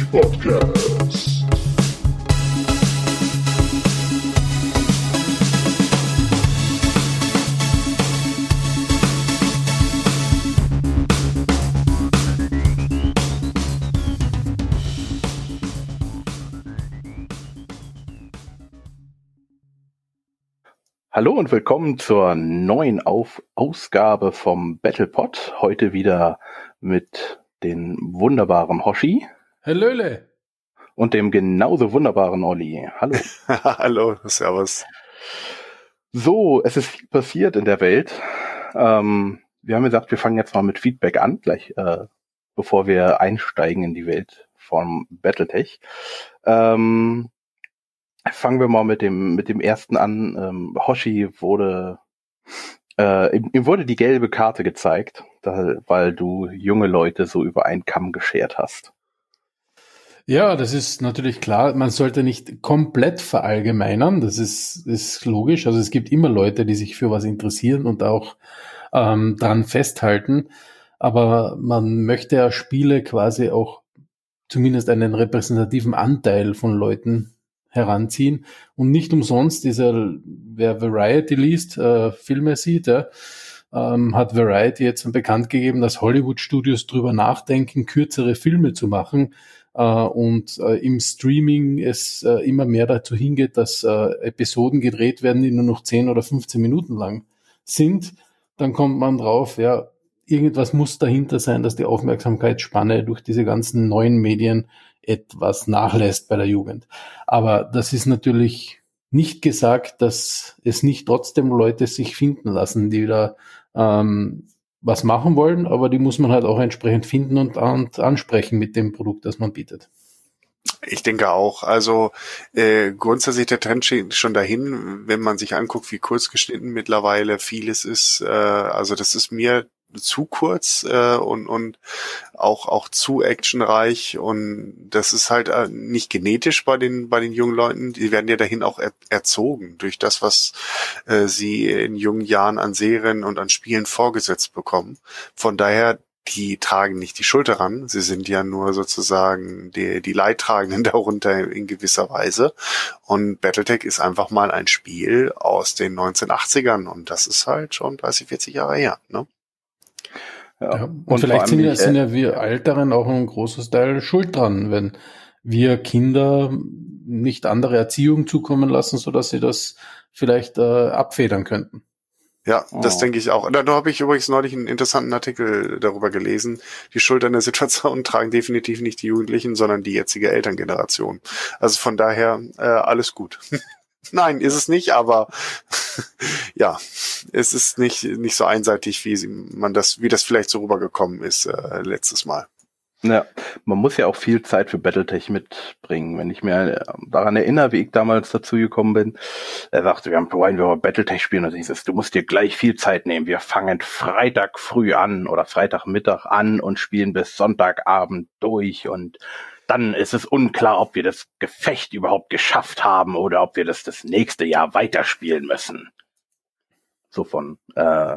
Battletech Podcast. Hallo und willkommen zur neuen Auf Ausgabe vom Battlepod. Heute wieder mit dem wunderbaren Hoshi Hallöle. und dem genauso wunderbaren Olli. Hallo. Hallo, servus. So, es ist viel passiert in der Welt. Ähm, wir haben gesagt, wir fangen jetzt mal mit Feedback an, gleich äh, bevor wir einsteigen in die Welt vom Battletech. Ähm, fangen wir mal mit dem mit dem ersten an. Ähm, Hoshi wurde äh, ihm, ihm wurde die gelbe Karte gezeigt, da, weil du junge Leute so über einen Kamm geschert hast. Ja, das ist natürlich klar. Man sollte nicht komplett verallgemeinern. Das ist, ist logisch. Also es gibt immer Leute, die sich für was interessieren und auch ähm, dran festhalten. Aber man möchte ja Spiele quasi auch zumindest einen repräsentativen Anteil von Leuten heranziehen. Und nicht umsonst, dieser, wer Variety liest, äh, Filme sieht, ja, ähm, hat Variety jetzt bekannt gegeben, dass Hollywood-Studios drüber nachdenken, kürzere Filme zu machen. Äh, und äh, im Streaming es äh, immer mehr dazu hingeht, dass äh, Episoden gedreht werden, die nur noch 10 oder 15 Minuten lang sind. Dann kommt man drauf, ja, irgendwas muss dahinter sein, dass die Aufmerksamkeitsspanne durch diese ganzen neuen Medien etwas nachlässt bei der Jugend. Aber das ist natürlich nicht gesagt, dass es nicht trotzdem Leute sich finden lassen, die da ähm, was machen wollen, aber die muss man halt auch entsprechend finden und, ansprechen mit dem Produkt, das man bietet. Ich denke auch. Also äh, grundsätzlich der Trend steht schon dahin, wenn man sich anguckt, wie kurz geschnitten mittlerweile vieles ist. Äh, also das ist mir zu kurz äh, und und auch auch zu actionreich und das ist halt äh, nicht genetisch bei den bei den jungen Leuten die werden ja dahin auch er, erzogen durch das was äh, sie in jungen Jahren an Serien und an Spielen vorgesetzt bekommen von daher die tragen nicht die Schuld ran, sie sind ja nur sozusagen die, die Leidtragenden darunter in gewisser Weise. Und Battletech ist einfach mal ein Spiel aus den 1980ern und das ist halt schon 30, 40 Jahre her. Ne? Ja. ja. Und, und vielleicht sind ja, sind ja wir Älteren auch ein großes Teil schuld dran, wenn wir Kinder nicht andere Erziehung zukommen lassen, so dass sie das vielleicht äh, abfedern könnten. Ja, das oh. denke ich auch. Da, da habe ich übrigens neulich einen interessanten Artikel darüber gelesen. Die Schuld an der Situation tragen definitiv nicht die Jugendlichen, sondern die jetzige Elterngeneration. Also von daher äh, alles gut. Nein, ist es nicht, aber ja, es ist nicht, nicht so einseitig, wie man das, wie das vielleicht so rübergekommen ist äh, letztes Mal. Ja, man muss ja auch viel Zeit für Battletech mitbringen. Wenn ich mir daran erinnere, wie ich damals dazu gekommen bin, er sagte, wir haben, wollen wir Battletech spielen und ich du musst dir gleich viel Zeit nehmen. Wir fangen Freitag früh an oder Freitagmittag an und spielen bis Sonntagabend durch und dann ist es unklar, ob wir das Gefecht überhaupt geschafft haben oder ob wir das das nächste Jahr weiterspielen müssen. So von äh,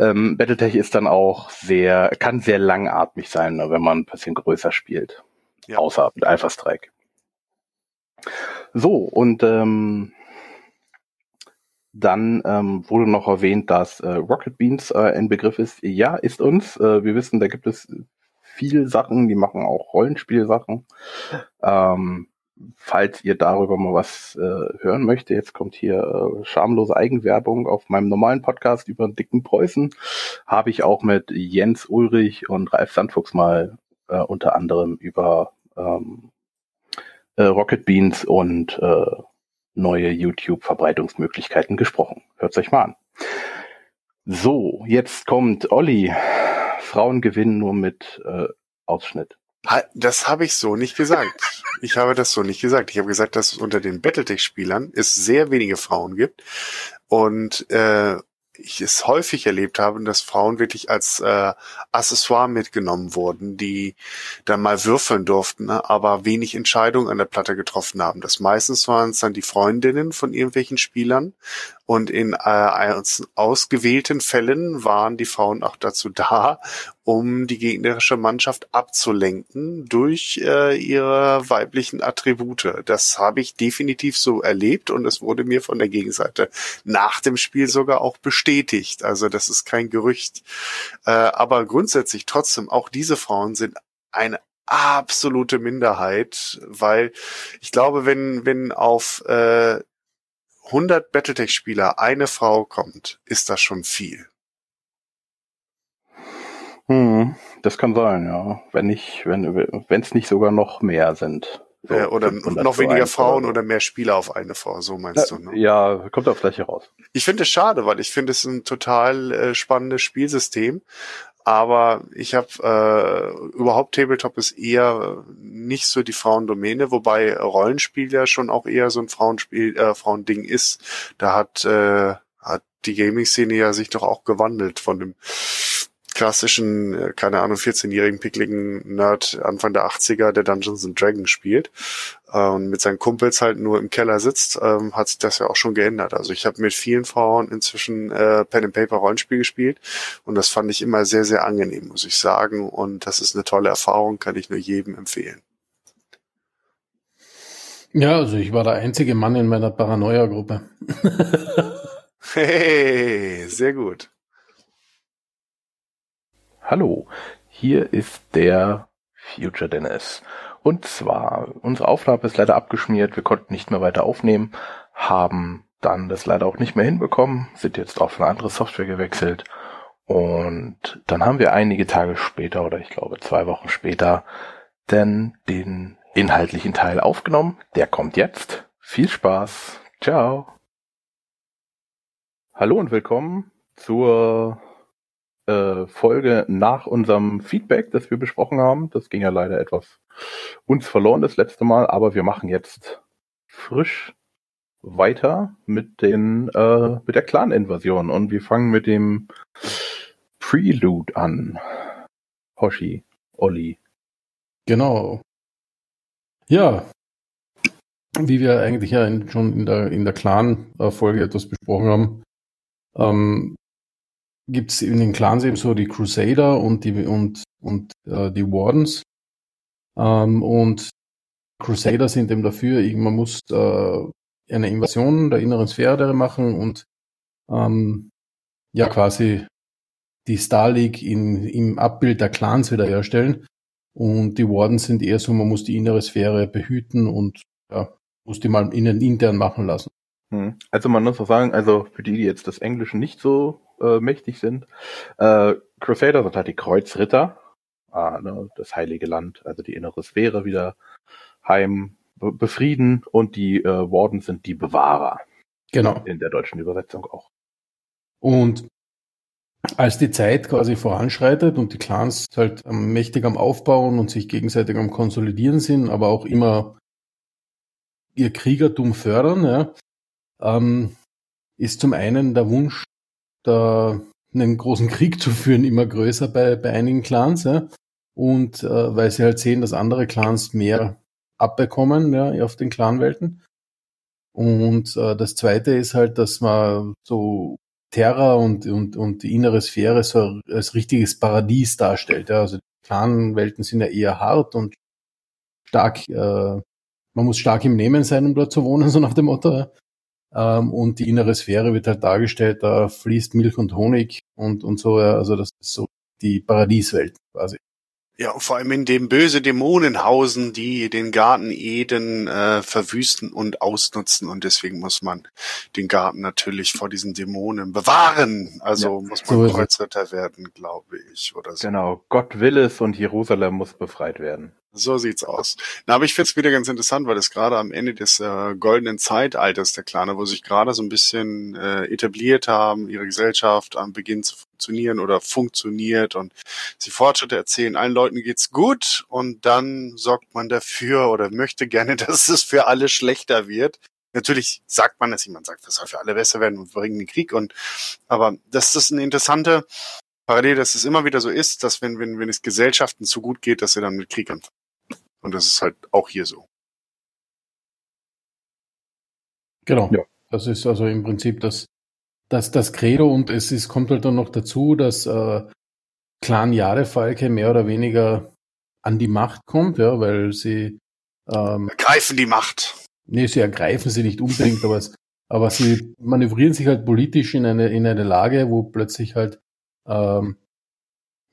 ähm, Battletech ist dann auch sehr, kann sehr langatmig sein, ne, wenn man ein bisschen größer spielt. Ja. Außer mit Alpha Strike. So, und ähm, dann ähm, wurde noch erwähnt, dass äh, Rocket Beans äh, ein Begriff ist. Ja, ist uns. Äh, wir wissen, da gibt es viel Sachen, die machen auch Rollenspielsachen. Ähm, falls ihr darüber mal was äh, hören möchtet, jetzt kommt hier äh, schamlose Eigenwerbung auf meinem normalen Podcast über dicken Preußen, habe ich auch mit Jens Ulrich und Ralf Sandfuchs mal äh, unter anderem über ähm, äh, Rocket Beans und äh, neue YouTube-Verbreitungsmöglichkeiten gesprochen. Hört euch mal an. So, jetzt kommt Olli Frauen gewinnen nur mit äh, Ausschnitt. Das habe ich so nicht gesagt. Ich habe das so nicht gesagt. Ich habe gesagt, dass es unter den Battletech-Spielern es sehr wenige Frauen gibt und äh, ich es häufig erlebt habe, dass Frauen wirklich als äh, Accessoire mitgenommen wurden, die dann mal würfeln durften, ne, aber wenig Entscheidungen an der Platte getroffen haben. Das meistens waren es dann die Freundinnen von irgendwelchen Spielern und in äh, ausgewählten Fällen waren die Frauen auch dazu da, um die gegnerische Mannschaft abzulenken durch äh, ihre weiblichen Attribute. Das habe ich definitiv so erlebt und es wurde mir von der Gegenseite nach dem Spiel sogar auch bestätigt. Also das ist kein Gerücht. Äh, aber grundsätzlich trotzdem, auch diese Frauen sind eine absolute Minderheit, weil ich glaube, wenn, wenn auf äh, 100 Battletech-Spieler eine Frau kommt, ist das schon viel. Hm, das kann sein, ja. Wenn nicht, wenn es nicht sogar noch mehr sind. So äh, oder noch weniger Frauen oder, oder mehr Spieler auf eine Frau, so meinst ja, du, ne? Ja, kommt auf gleich heraus. Ich finde es schade, weil ich finde es ein total äh, spannendes Spielsystem. Aber ich habe äh, überhaupt Tabletop ist eher nicht so die Frauendomäne, wobei Rollenspiel ja schon auch eher so ein Frauenspiel, äh, Frauending ist. Da hat, äh, hat die Gaming-Szene ja sich doch auch gewandelt von dem klassischen, äh, keine Ahnung, 14-jährigen pickligen Nerd Anfang der 80er, der Dungeons and Dragons spielt und mit seinen Kumpels halt nur im Keller sitzt, ähm, hat sich das ja auch schon geändert. Also ich habe mit vielen Frauen inzwischen äh, Pen and Paper Rollenspiel gespielt und das fand ich immer sehr, sehr angenehm, muss ich sagen. Und das ist eine tolle Erfahrung, kann ich nur jedem empfehlen. Ja, also ich war der einzige Mann in meiner Paranoia-Gruppe. hey, sehr gut. Hallo, hier ist der Future Dennis. Und zwar, unsere Aufnahme ist leider abgeschmiert, wir konnten nicht mehr weiter aufnehmen, haben dann das leider auch nicht mehr hinbekommen, sind jetzt auf eine andere Software gewechselt und dann haben wir einige Tage später oder ich glaube zwei Wochen später denn den inhaltlichen Teil aufgenommen. Der kommt jetzt. Viel Spaß. Ciao. Hallo und willkommen zur äh, Folge nach unserem Feedback, das wir besprochen haben. Das ging ja leider etwas uns verloren das letzte Mal, aber wir machen jetzt frisch weiter mit den äh, mit der Clan-Invasion und wir fangen mit dem Prelude an. Hoshi, Olli. Genau. Ja, wie wir eigentlich ja in, schon in der in der Clan-Folge etwas besprochen haben, ähm, gibt es in den Clans eben so die Crusader und die und und äh, die Wardens. Ähm, und Crusader sind eben dafür, man muss äh, eine Invasion der inneren Sphäre machen und ähm, ja quasi die Star League in, im Abbild der Clans wiederherstellen. Und die Wardens sind eher so, man muss die innere Sphäre behüten und ja, muss die mal innen intern machen lassen. Hm. Also man muss auch sagen, also für die, die jetzt das Englische nicht so äh, mächtig sind. Äh, Crusader sind halt die Kreuzritter, äh, ne, das heilige Land, also die innere Sphäre wieder heim be befrieden und die äh, Warden sind die Bewahrer. Genau. In der deutschen Übersetzung auch. Und als die Zeit quasi voranschreitet und die Clans halt mächtig am Aufbauen und sich gegenseitig am Konsolidieren sind, aber auch immer ihr Kriegertum fördern, ja, ähm, ist zum einen der Wunsch da einen großen Krieg zu führen immer größer bei, bei einigen Clans, ja. Und äh, weil sie halt sehen, dass andere Clans mehr abbekommen, ja, auf den Clanwelten. Und äh, das zweite ist halt, dass man so Terra und, und, und die innere Sphäre so als richtiges Paradies darstellt. Ja. Also Clanwelten sind ja eher hart und stark, äh, man muss stark im Nehmen sein, um dort zu wohnen, so nach dem Motto. Ähm, und die innere Sphäre wird halt dargestellt, da fließt Milch und Honig und, und so. Also das ist so die Paradieswelt quasi. Ja, und vor allem in dem böse Dämonen hausen, die den Garten Eden äh, verwüsten und ausnutzen. Und deswegen muss man den Garten natürlich vor diesen Dämonen bewahren. Also ja, muss man so Kreuzritter werden, glaube ich, oder so. Genau, Gott will es und Jerusalem muss befreit werden. So sieht's aus. Na, aber ich find's wieder ganz interessant, weil es gerade am Ende des äh, goldenen Zeitalters der Klane, wo sich gerade so ein bisschen äh, etabliert haben, ihre Gesellschaft am Beginn zu funktionieren oder funktioniert und sie Fortschritte erzählen, allen Leuten geht's gut und dann sorgt man dafür oder möchte gerne, dass es für alle schlechter wird Natürlich sagt man es, man sagt, das soll für alle besser werden und bringen den Krieg und, aber das ist eine interessante Parallel, dass es immer wieder so ist, dass wenn, wenn, wenn es Gesellschaften zu gut geht, dass sie dann mit Krieg anfangen. Und das ist halt auch hier so. Genau. Ja. Das ist also im Prinzip das, das, das Credo und es ist, kommt halt dann noch dazu, dass äh, Clan Jadefalke mehr oder weniger an die Macht kommt, ja, weil sie ähm, ergreifen die Macht. Nee, sie ergreifen sie nicht unbedingt, aber, es, aber sie manövrieren sich halt politisch in eine, in eine Lage, wo plötzlich halt ähm,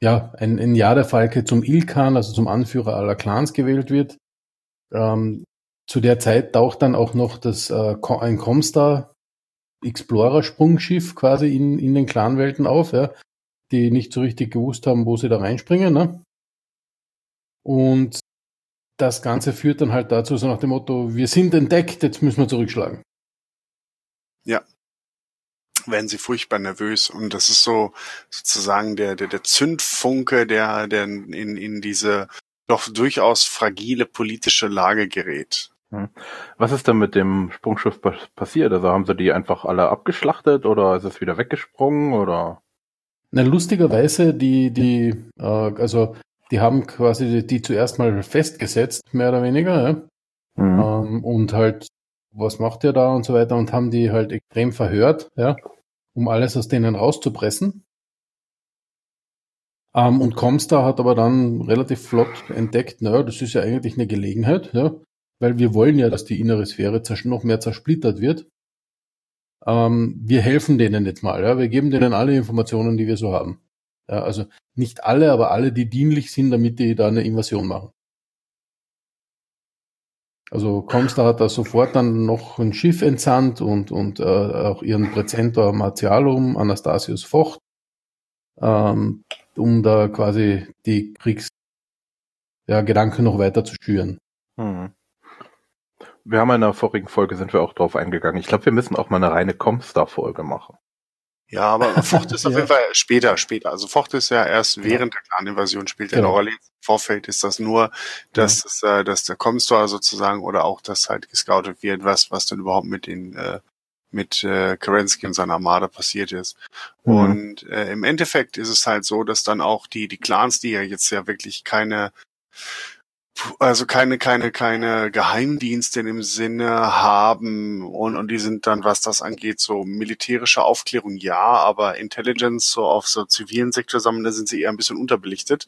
ja, ein, ein Jahr der Falke zum Ilkan, also zum Anführer aller Clans gewählt wird. Ähm, zu der Zeit taucht dann auch noch das äh, ein Comstar Explorer Sprungschiff quasi in, in den Clanwelten auf, ja, die nicht so richtig gewusst haben, wo sie da reinspringen. Ne? Und das Ganze führt dann halt dazu, so nach dem Motto, wir sind entdeckt, jetzt müssen wir zurückschlagen. Ja. Werden sie furchtbar nervös und das ist so sozusagen der, der, der Zündfunke, der, der in, in diese doch durchaus fragile politische Lage gerät. Hm. Was ist denn mit dem Sprungschiff passiert? Also haben sie die einfach alle abgeschlachtet oder ist es wieder weggesprungen oder? Na, lustigerweise, die, die, äh, also die haben quasi die, die, zuerst mal festgesetzt, mehr oder weniger, ja. Mhm. Ähm, und halt, was macht ihr da und so weiter und haben die halt extrem verhört, ja, um alles aus denen rauszupressen. Ähm, und Comstar hat aber dann relativ flott entdeckt, naja, das ist ja eigentlich eine Gelegenheit, ja, weil wir wollen ja, dass die innere Sphäre noch mehr zersplittert wird. Ähm, wir helfen denen jetzt mal, ja, wir geben denen alle Informationen, die wir so haben. Ja, also nicht alle, aber alle, die dienlich sind, damit die da eine Invasion machen. Also Comstar hat da sofort dann noch ein Schiff entsandt und, und äh, auch ihren Präzentor Martialum, Anastasius Vocht, ähm, um da quasi die Kriegsgedanken ja, noch weiter zu schüren. Hm. Wir haben in der vorigen Folge sind wir auch drauf eingegangen. Ich glaube, wir müssen auch mal eine reine Comstar-Folge machen. Ja, aber Focht ist auf jeden Fall später, später. Also Focht ist ja erst während der Clan-Invasion spielt er genau. eine Rolle. Im Vorfeld ist das nur, dass, ja. es, äh, dass der Comstar sozusagen oder auch, dass halt gescoutet wird, was, was dann überhaupt mit den, äh, mit äh, Kerensky und seiner Armada passiert ist. Mhm. Und äh, im Endeffekt ist es halt so, dass dann auch die, die Clans, die ja jetzt ja wirklich keine also keine, keine, keine Geheimdienste im Sinne haben und, und die sind dann, was das angeht, so militärische Aufklärung ja, aber Intelligence so auf so zivilen Sektor sammeln, da sind sie eher ein bisschen unterbelichtet.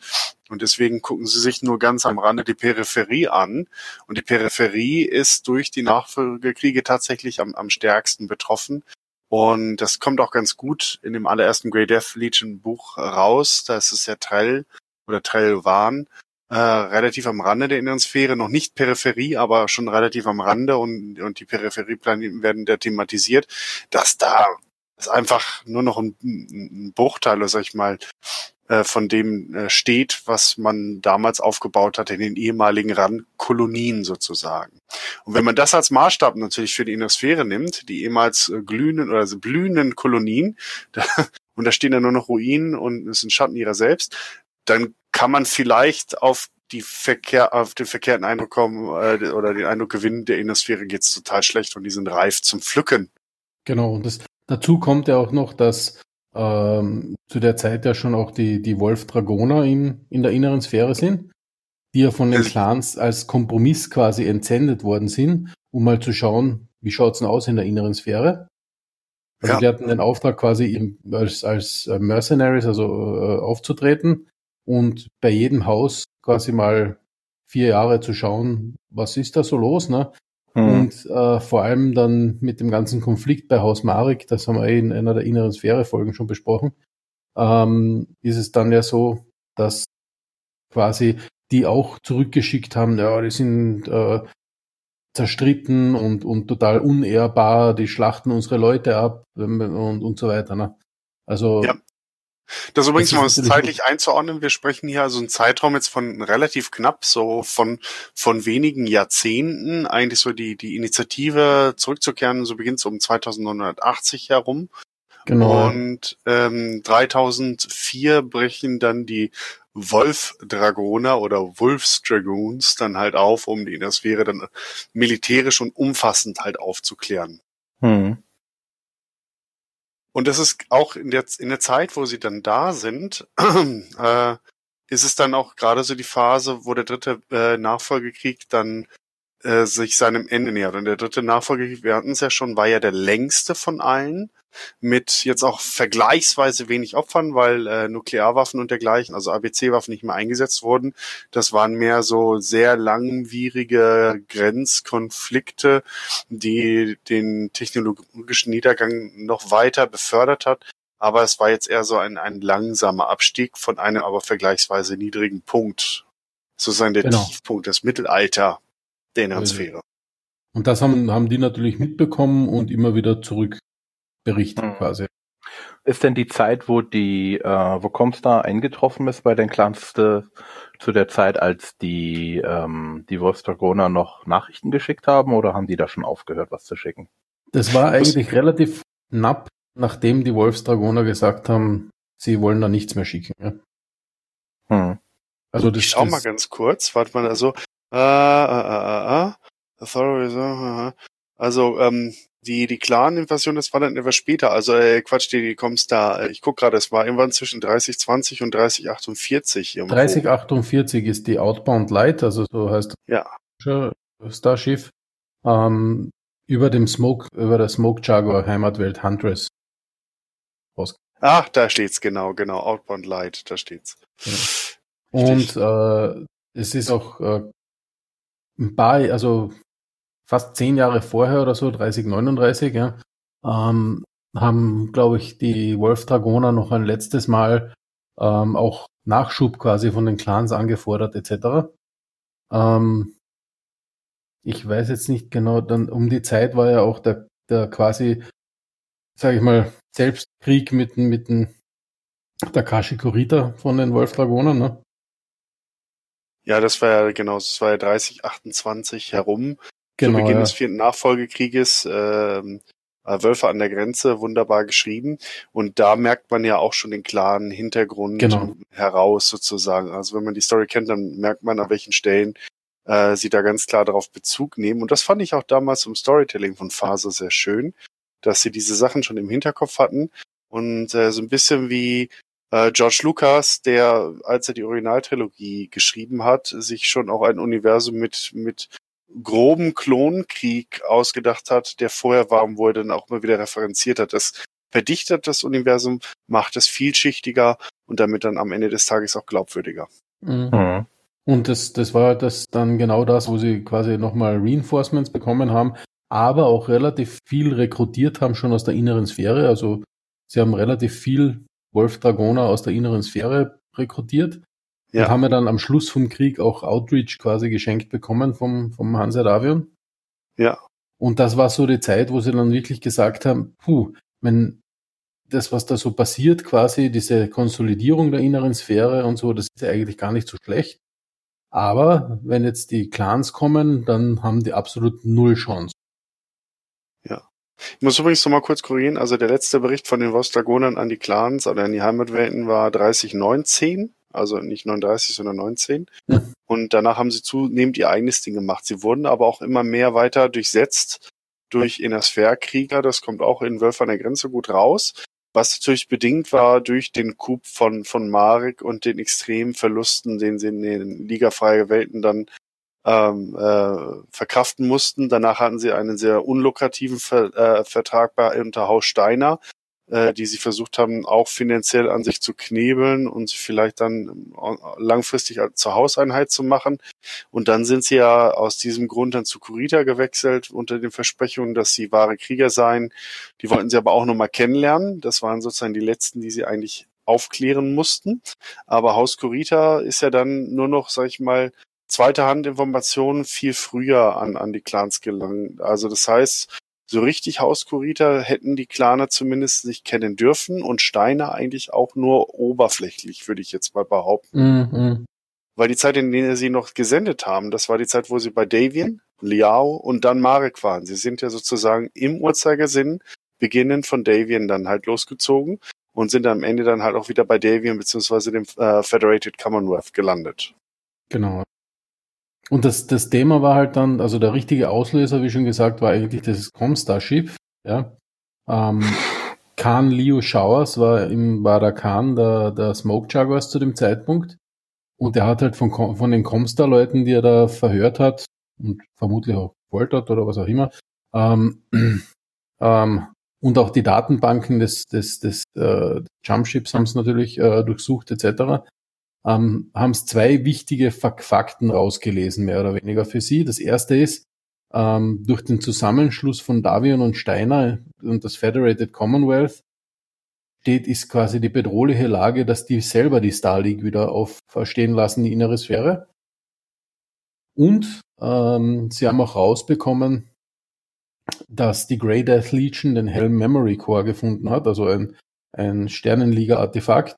Und deswegen gucken sie sich nur ganz am Rande die Peripherie an. Und die Peripherie ist durch die Nachfolgekriege tatsächlich am, am stärksten betroffen. Und das kommt auch ganz gut in dem allerersten Grey Death Legion Buch raus, da ist es ja Trell oder Trellwan äh, relativ am Rande der inneren Sphäre, noch nicht Peripherie, aber schon relativ am Rande und, und die Peripherieplaneten werden da thematisiert, dass da ist einfach nur noch ein, ein Bruchteil, sag ich mal, äh, von dem äh, steht, was man damals aufgebaut hat in den ehemaligen Randkolonien sozusagen. Und wenn man das als Maßstab natürlich für die innere Sphäre nimmt, die ehemals glühenden oder also blühenden Kolonien, da, und da stehen ja nur noch Ruinen und es sind Schatten ihrer selbst, dann kann man vielleicht auf die Verkehr, auf den verkehrten Eindruck kommen äh, oder den Eindruck gewinnen, der Innersphäre geht's total schlecht und die sind reif zum Pflücken. Genau, und das, dazu kommt ja auch noch, dass ähm, zu der Zeit ja schon auch die, die Wolf-Dragoner in, in der inneren Sphäre sind, die ja von den Clans als Kompromiss quasi entsendet worden sind, um mal zu schauen, wie schaut's denn aus in der inneren Sphäre. Also ja. die hatten den Auftrag quasi als, als Mercenaries, also äh, aufzutreten und bei jedem Haus quasi mal vier Jahre zu schauen, was ist da so los, ne? Mhm. Und äh, vor allem dann mit dem ganzen Konflikt bei Haus Marik, das haben wir eh in einer der inneren Sphäre-Folgen schon besprochen, ähm, ist es dann ja so, dass quasi die auch zurückgeschickt haben, ja, die sind äh, zerstritten und, und total unehrbar, die schlachten unsere Leute ab und, und so weiter. Ne? Also ja. Das ist übrigens, mal zeitlich einzuordnen, wir sprechen hier also einen Zeitraum jetzt von relativ knapp, so von, von wenigen Jahrzehnten, eigentlich so die, die Initiative zurückzukehren, so beginnt es um 2980 herum. Genau. Und ähm, 3004 brechen dann die Wolf-Dragoner oder Wolfs-Dragoons dann halt auf, um die Innersphäre dann militärisch und umfassend halt aufzuklären. Hm. Und das ist auch in der, in der Zeit, wo sie dann da sind, äh, ist es dann auch gerade so die Phase, wo der dritte äh, Nachfolgekrieg dann äh, sich seinem Ende nähert. Und der dritte Nachfolgekrieg, wir hatten es ja schon, war ja der längste von allen, mit jetzt auch vergleichsweise wenig Opfern, weil äh, Nuklearwaffen und dergleichen, also ABC-Waffen nicht mehr eingesetzt wurden. Das waren mehr so sehr langwierige Grenzkonflikte, die den technologischen Niedergang noch weiter befördert hat. Aber es war jetzt eher so ein, ein langsamer Abstieg von einem aber vergleichsweise niedrigen Punkt. Sozusagen der Genau. Tiefpunkt, das Mittelalter der Innersphäre. Und das haben, haben die natürlich mitbekommen und immer wieder zurück berichtet Mhm. quasi. Ist denn die Zeit, wo die, äh, wo Comstar eingetroffen ist bei den Clans äh, zu der Zeit, als die, ähm, die Wolfsdragoner noch Nachrichten geschickt haben oder haben die da schon aufgehört, was zu schicken? Das war eigentlich relativ knapp, nachdem die Wolfsdragoner gesagt haben, sie wollen da nichts mehr schicken. Ja. Hm. Also das, Ich schau das, mal ganz kurz, warte mal, also, äh, äh, äh, äh, Authority, äh, äh, also, ähm, die, die Clan-Invasion, das war dann etwas später, also, äh, Quatsch, die, die kommst da, äh, ich guck gerade, es war irgendwann zwischen 3020 und 3048 irgendwo. 3048 ist die Outbound Light, also so heißt Ja, das Starschiff, ähm, über dem Smoke, über der Smoke Jaguar Heimatwelt Huntress. ach, da steht's, genau, genau, Outbound Light, da steht's. Und äh, es ist auch äh, ein paar, also fast zehn Jahre vorher oder so, 3039, ja, ähm, haben, glaube ich, die Wolf Dragoner noch ein letztes Mal ähm, auch Nachschub quasi von den Clans angefordert, etc. Ähm, ich weiß jetzt nicht genau, dann um die Zeit war ja auch der, der quasi, sage ich mal, Selbstkrieg mit, mit den Takashi Kurita von den Wolf Dragonern, ne? Ja, das war ja, genau, das war ja 3028 herum. Genau, Zu Beginn ja. des vierten Nachfolgekrieges, äh, Wölfe an der Grenze, wunderbar geschrieben. Und da merkt man ja auch schon den klaren Hintergrund Genau. heraus sozusagen. Also wenn man die Story kennt, dann merkt man, an welchen Stellen äh, sie da ganz klar darauf Bezug nehmen. Und das fand ich auch damals im Storytelling von Phase sehr schön, dass sie diese Sachen schon im Hinterkopf hatten. Und äh, so ein bisschen wie äh, George Lucas, der, als er die Originaltrilogie geschrieben hat, sich schon auch ein Universum mit, mit groben Klonkrieg ausgedacht hat, der vorher war und wo er dann auch mal wieder referenziert hat. Das verdichtet das Universum, macht es vielschichtiger und damit dann am Ende des Tages auch glaubwürdiger. Mhm. Hm. Und das, das war das dann genau das, wo sie quasi nochmal Reinforcements bekommen haben, aber auch relativ viel rekrutiert haben schon aus der inneren Sphäre. Also sie haben relativ viel Wolf-Dragoner aus der inneren Sphäre rekrutiert und Ja, haben ja dann am Schluss vom Krieg auch Outreach quasi geschenkt bekommen vom, vom Hansa Davion. ja, Und das war so die Zeit, wo sie dann wirklich gesagt haben, puh, wenn das, was da so passiert, quasi diese Konsolidierung der inneren Sphäre und so, das ist ja eigentlich gar nicht so schlecht. Aber wenn jetzt die Clans kommen, dann haben die absolut null Chance. Ich muss übrigens noch mal kurz korrigieren. Also der letzte Bericht von den Vostragonern an die Clans oder an die Heimatwelten war 3019. Also nicht 39, sondern 19. Ja. Und danach haben sie zunehmend ihr eigenes Ding gemacht. Sie wurden aber auch immer mehr weiter durchsetzt durch Innersphäre-Krieger. Das kommt auch in Wölfe an der Grenze gut raus. Was natürlich bedingt war durch den Coup von, von Marek und den extremen Verlusten, den sie in den ligafreie Welten dann ähm, äh, verkraften mussten. Danach hatten sie einen sehr unlukrativen Ver äh, Vertrag bei unter Haus Steiner, äh, die sie versucht haben, auch finanziell an sich zu knebeln und sie vielleicht dann äh, langfristig zur Hauseinheit zu machen. Und dann sind sie ja aus diesem Grund dann zu Kurita gewechselt, unter den Versprechungen, dass sie wahre Krieger seien. Die wollten sie aber auch nochmal kennenlernen. Das waren sozusagen die letzten, die sie eigentlich aufklären mussten. Aber Haus Kurita ist ja dann nur noch, sag ich mal, zweite Hand Informationen viel früher an, an die Clans gelangt. Also das heißt, so richtig Haus Kurita hätten die Claner zumindest nicht kennen dürfen und Steiner eigentlich auch nur oberflächlich, würde ich jetzt mal behaupten. Mhm. Weil die Zeit, in der sie noch gesendet haben, das war die Zeit, wo sie bei Davian, Liao und dann Marek waren. Sie sind ja sozusagen im Uhrzeigersinn Beginnen von Davian dann halt losgezogen und sind am Ende dann halt auch wieder bei Davian beziehungsweise dem äh, Federated Commonwealth gelandet. Genau. Und das, das Thema war halt dann, also der richtige Auslöser, wie schon gesagt, war eigentlich das Comstar-Schiff. Ja. Ähm, Khan Leo Showers war, im, war der Khan der, der Smoke Jaguars zu dem Zeitpunkt. Und er hat halt von, von den Comstar-Leuten, die er da verhört hat und vermutlich auch foltert oder was auch immer, ähm, ähm, und auch die Datenbanken des, des, des äh, Jumpships haben es natürlich äh, durchsucht etc ähm, haben es zwei wichtige Fakten rausgelesen, mehr oder weniger für sie. Das erste ist, ähm, durch den Zusammenschluss von Davion und Steiner und das Federated Commonwealth steht, ist quasi die bedrohliche Lage, dass die selber die Star League wieder aufstehen lassen, die innere Sphäre. Und ähm, sie haben auch rausbekommen, dass die Grey Death Legion den Helm Memory Core gefunden hat, also ein, ein Sternenliga-Artefakt,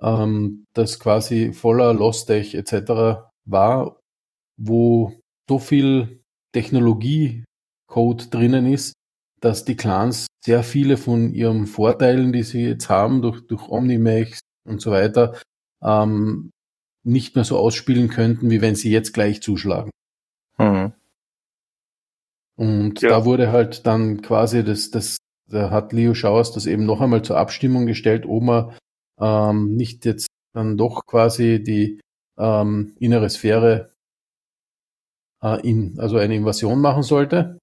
ähm, das quasi voller Lost-Tech etc. war, wo so viel Technologie-Code drinnen ist, dass die Clans sehr viele von ihren Vorteilen, die sie jetzt haben, durch, durch Omnimax und so weiter, ähm, nicht mehr so ausspielen könnten, wie wenn sie jetzt gleich zuschlagen. Mhm. Und ja. da wurde halt dann quasi das, das, da hat Leo Schauers das eben noch einmal zur Abstimmung gestellt, ob man ähm, nicht jetzt dann doch quasi die ähm, innere Sphäre äh, in, also eine Invasion machen sollte.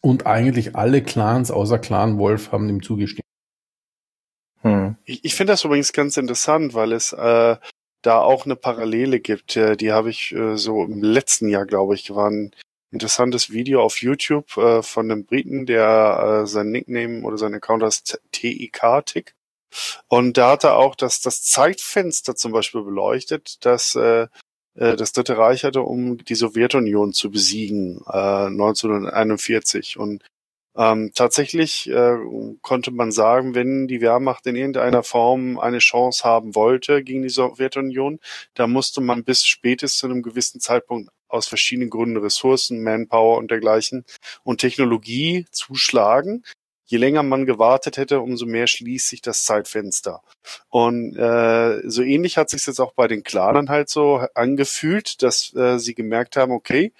Und eigentlich alle Clans außer Clan Wolf haben ihm zugestimmt. Hm. Ich, ich finde das übrigens ganz interessant, weil es äh, da auch eine Parallele gibt. Äh, die habe ich äh, so im letzten Jahr, glaube ich, war ein interessantes Video auf YouTube äh, von einem Briten, der äh, sein Nickname oder sein Account heißt TIK-Tick. Und da hat er auch das, das Zeitfenster zum Beispiel beleuchtet, dass äh, äh, das Dritte Reich hatte, um die Sowjetunion zu besiegen, äh, 1941. Und ähm, tatsächlich äh, konnte man sagen, wenn die Wehrmacht in irgendeiner Form eine Chance haben wollte gegen die Sowjetunion, da musste man bis spätestens zu einem gewissen Zeitpunkt aus verschiedenen Gründen Ressourcen, Manpower und dergleichen und Technologie zuschlagen je länger man gewartet hätte, umso mehr schließt sich das Zeitfenster. Und äh, so ähnlich hat sich jetzt auch bei den Clanern halt so angefühlt, dass äh, sie gemerkt haben, okay,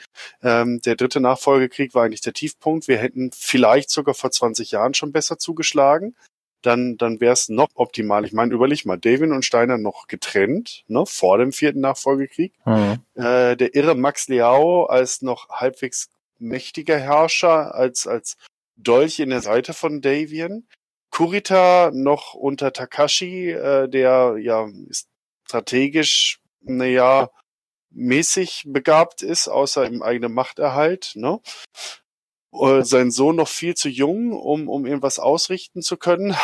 ähm, der dritte Nachfolgekrieg war eigentlich der Tiefpunkt. Wir hätten vielleicht sogar vor 20 Jahren schon besser zugeschlagen. Dann, dann wäre es noch optimal. Ich meine, überleg mal, David und Steiner noch getrennt, ne, vor dem vierten Nachfolgekrieg. Mhm. Äh, der irre Max Liao als noch halbwegs mächtiger Herrscher, als, als Dolch in der Seite von Davian. Kurita noch unter Takashi, äh, der ja strategisch, naja, mäßig begabt ist, außer im eigenen Machterhalt. Ne? Äh, sein Sohn noch viel zu jung, um, um irgendwas ausrichten zu können.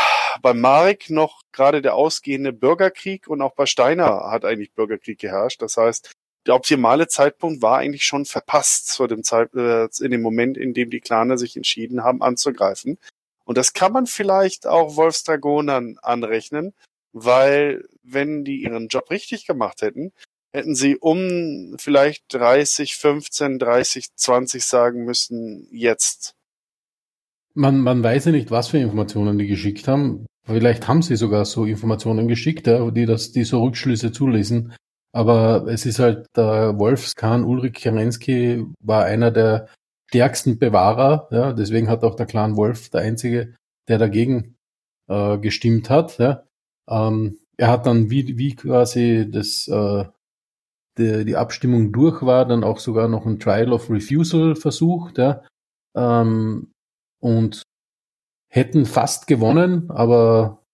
Bei Marek noch gerade der ausgehende Bürgerkrieg und auch bei Steiner hat eigentlich Bürgerkrieg geherrscht. Das heißt, der optimale Zeitpunkt war eigentlich schon verpasst zu dem Zeit, äh, in dem Moment, in dem die Klaner sich entschieden haben anzugreifen. Und das kann man vielleicht auch Wolfsdragonern anrechnen, weil wenn die ihren Job richtig gemacht hätten, hätten sie um vielleicht 30, 15, 30, 20 sagen müssen, jetzt. Man, man weiß ja nicht, was für Informationen die geschickt haben. Vielleicht haben sie sogar so Informationen geschickt, ja, die das, die so Rückschlüsse zulesen. Aber es ist halt, der Wolfskan Ulrich Kerensky war einer der stärksten Bewahrer, ja, deswegen hat auch der Clan Wolf der einzige, der dagegen äh, gestimmt hat. Ja. Ähm, er hat dann, wie, wie quasi das, äh, die, die Abstimmung durch war, dann auch sogar noch ein Trial of Refusal versucht, ja, ähm, und hätten fast gewonnen, aber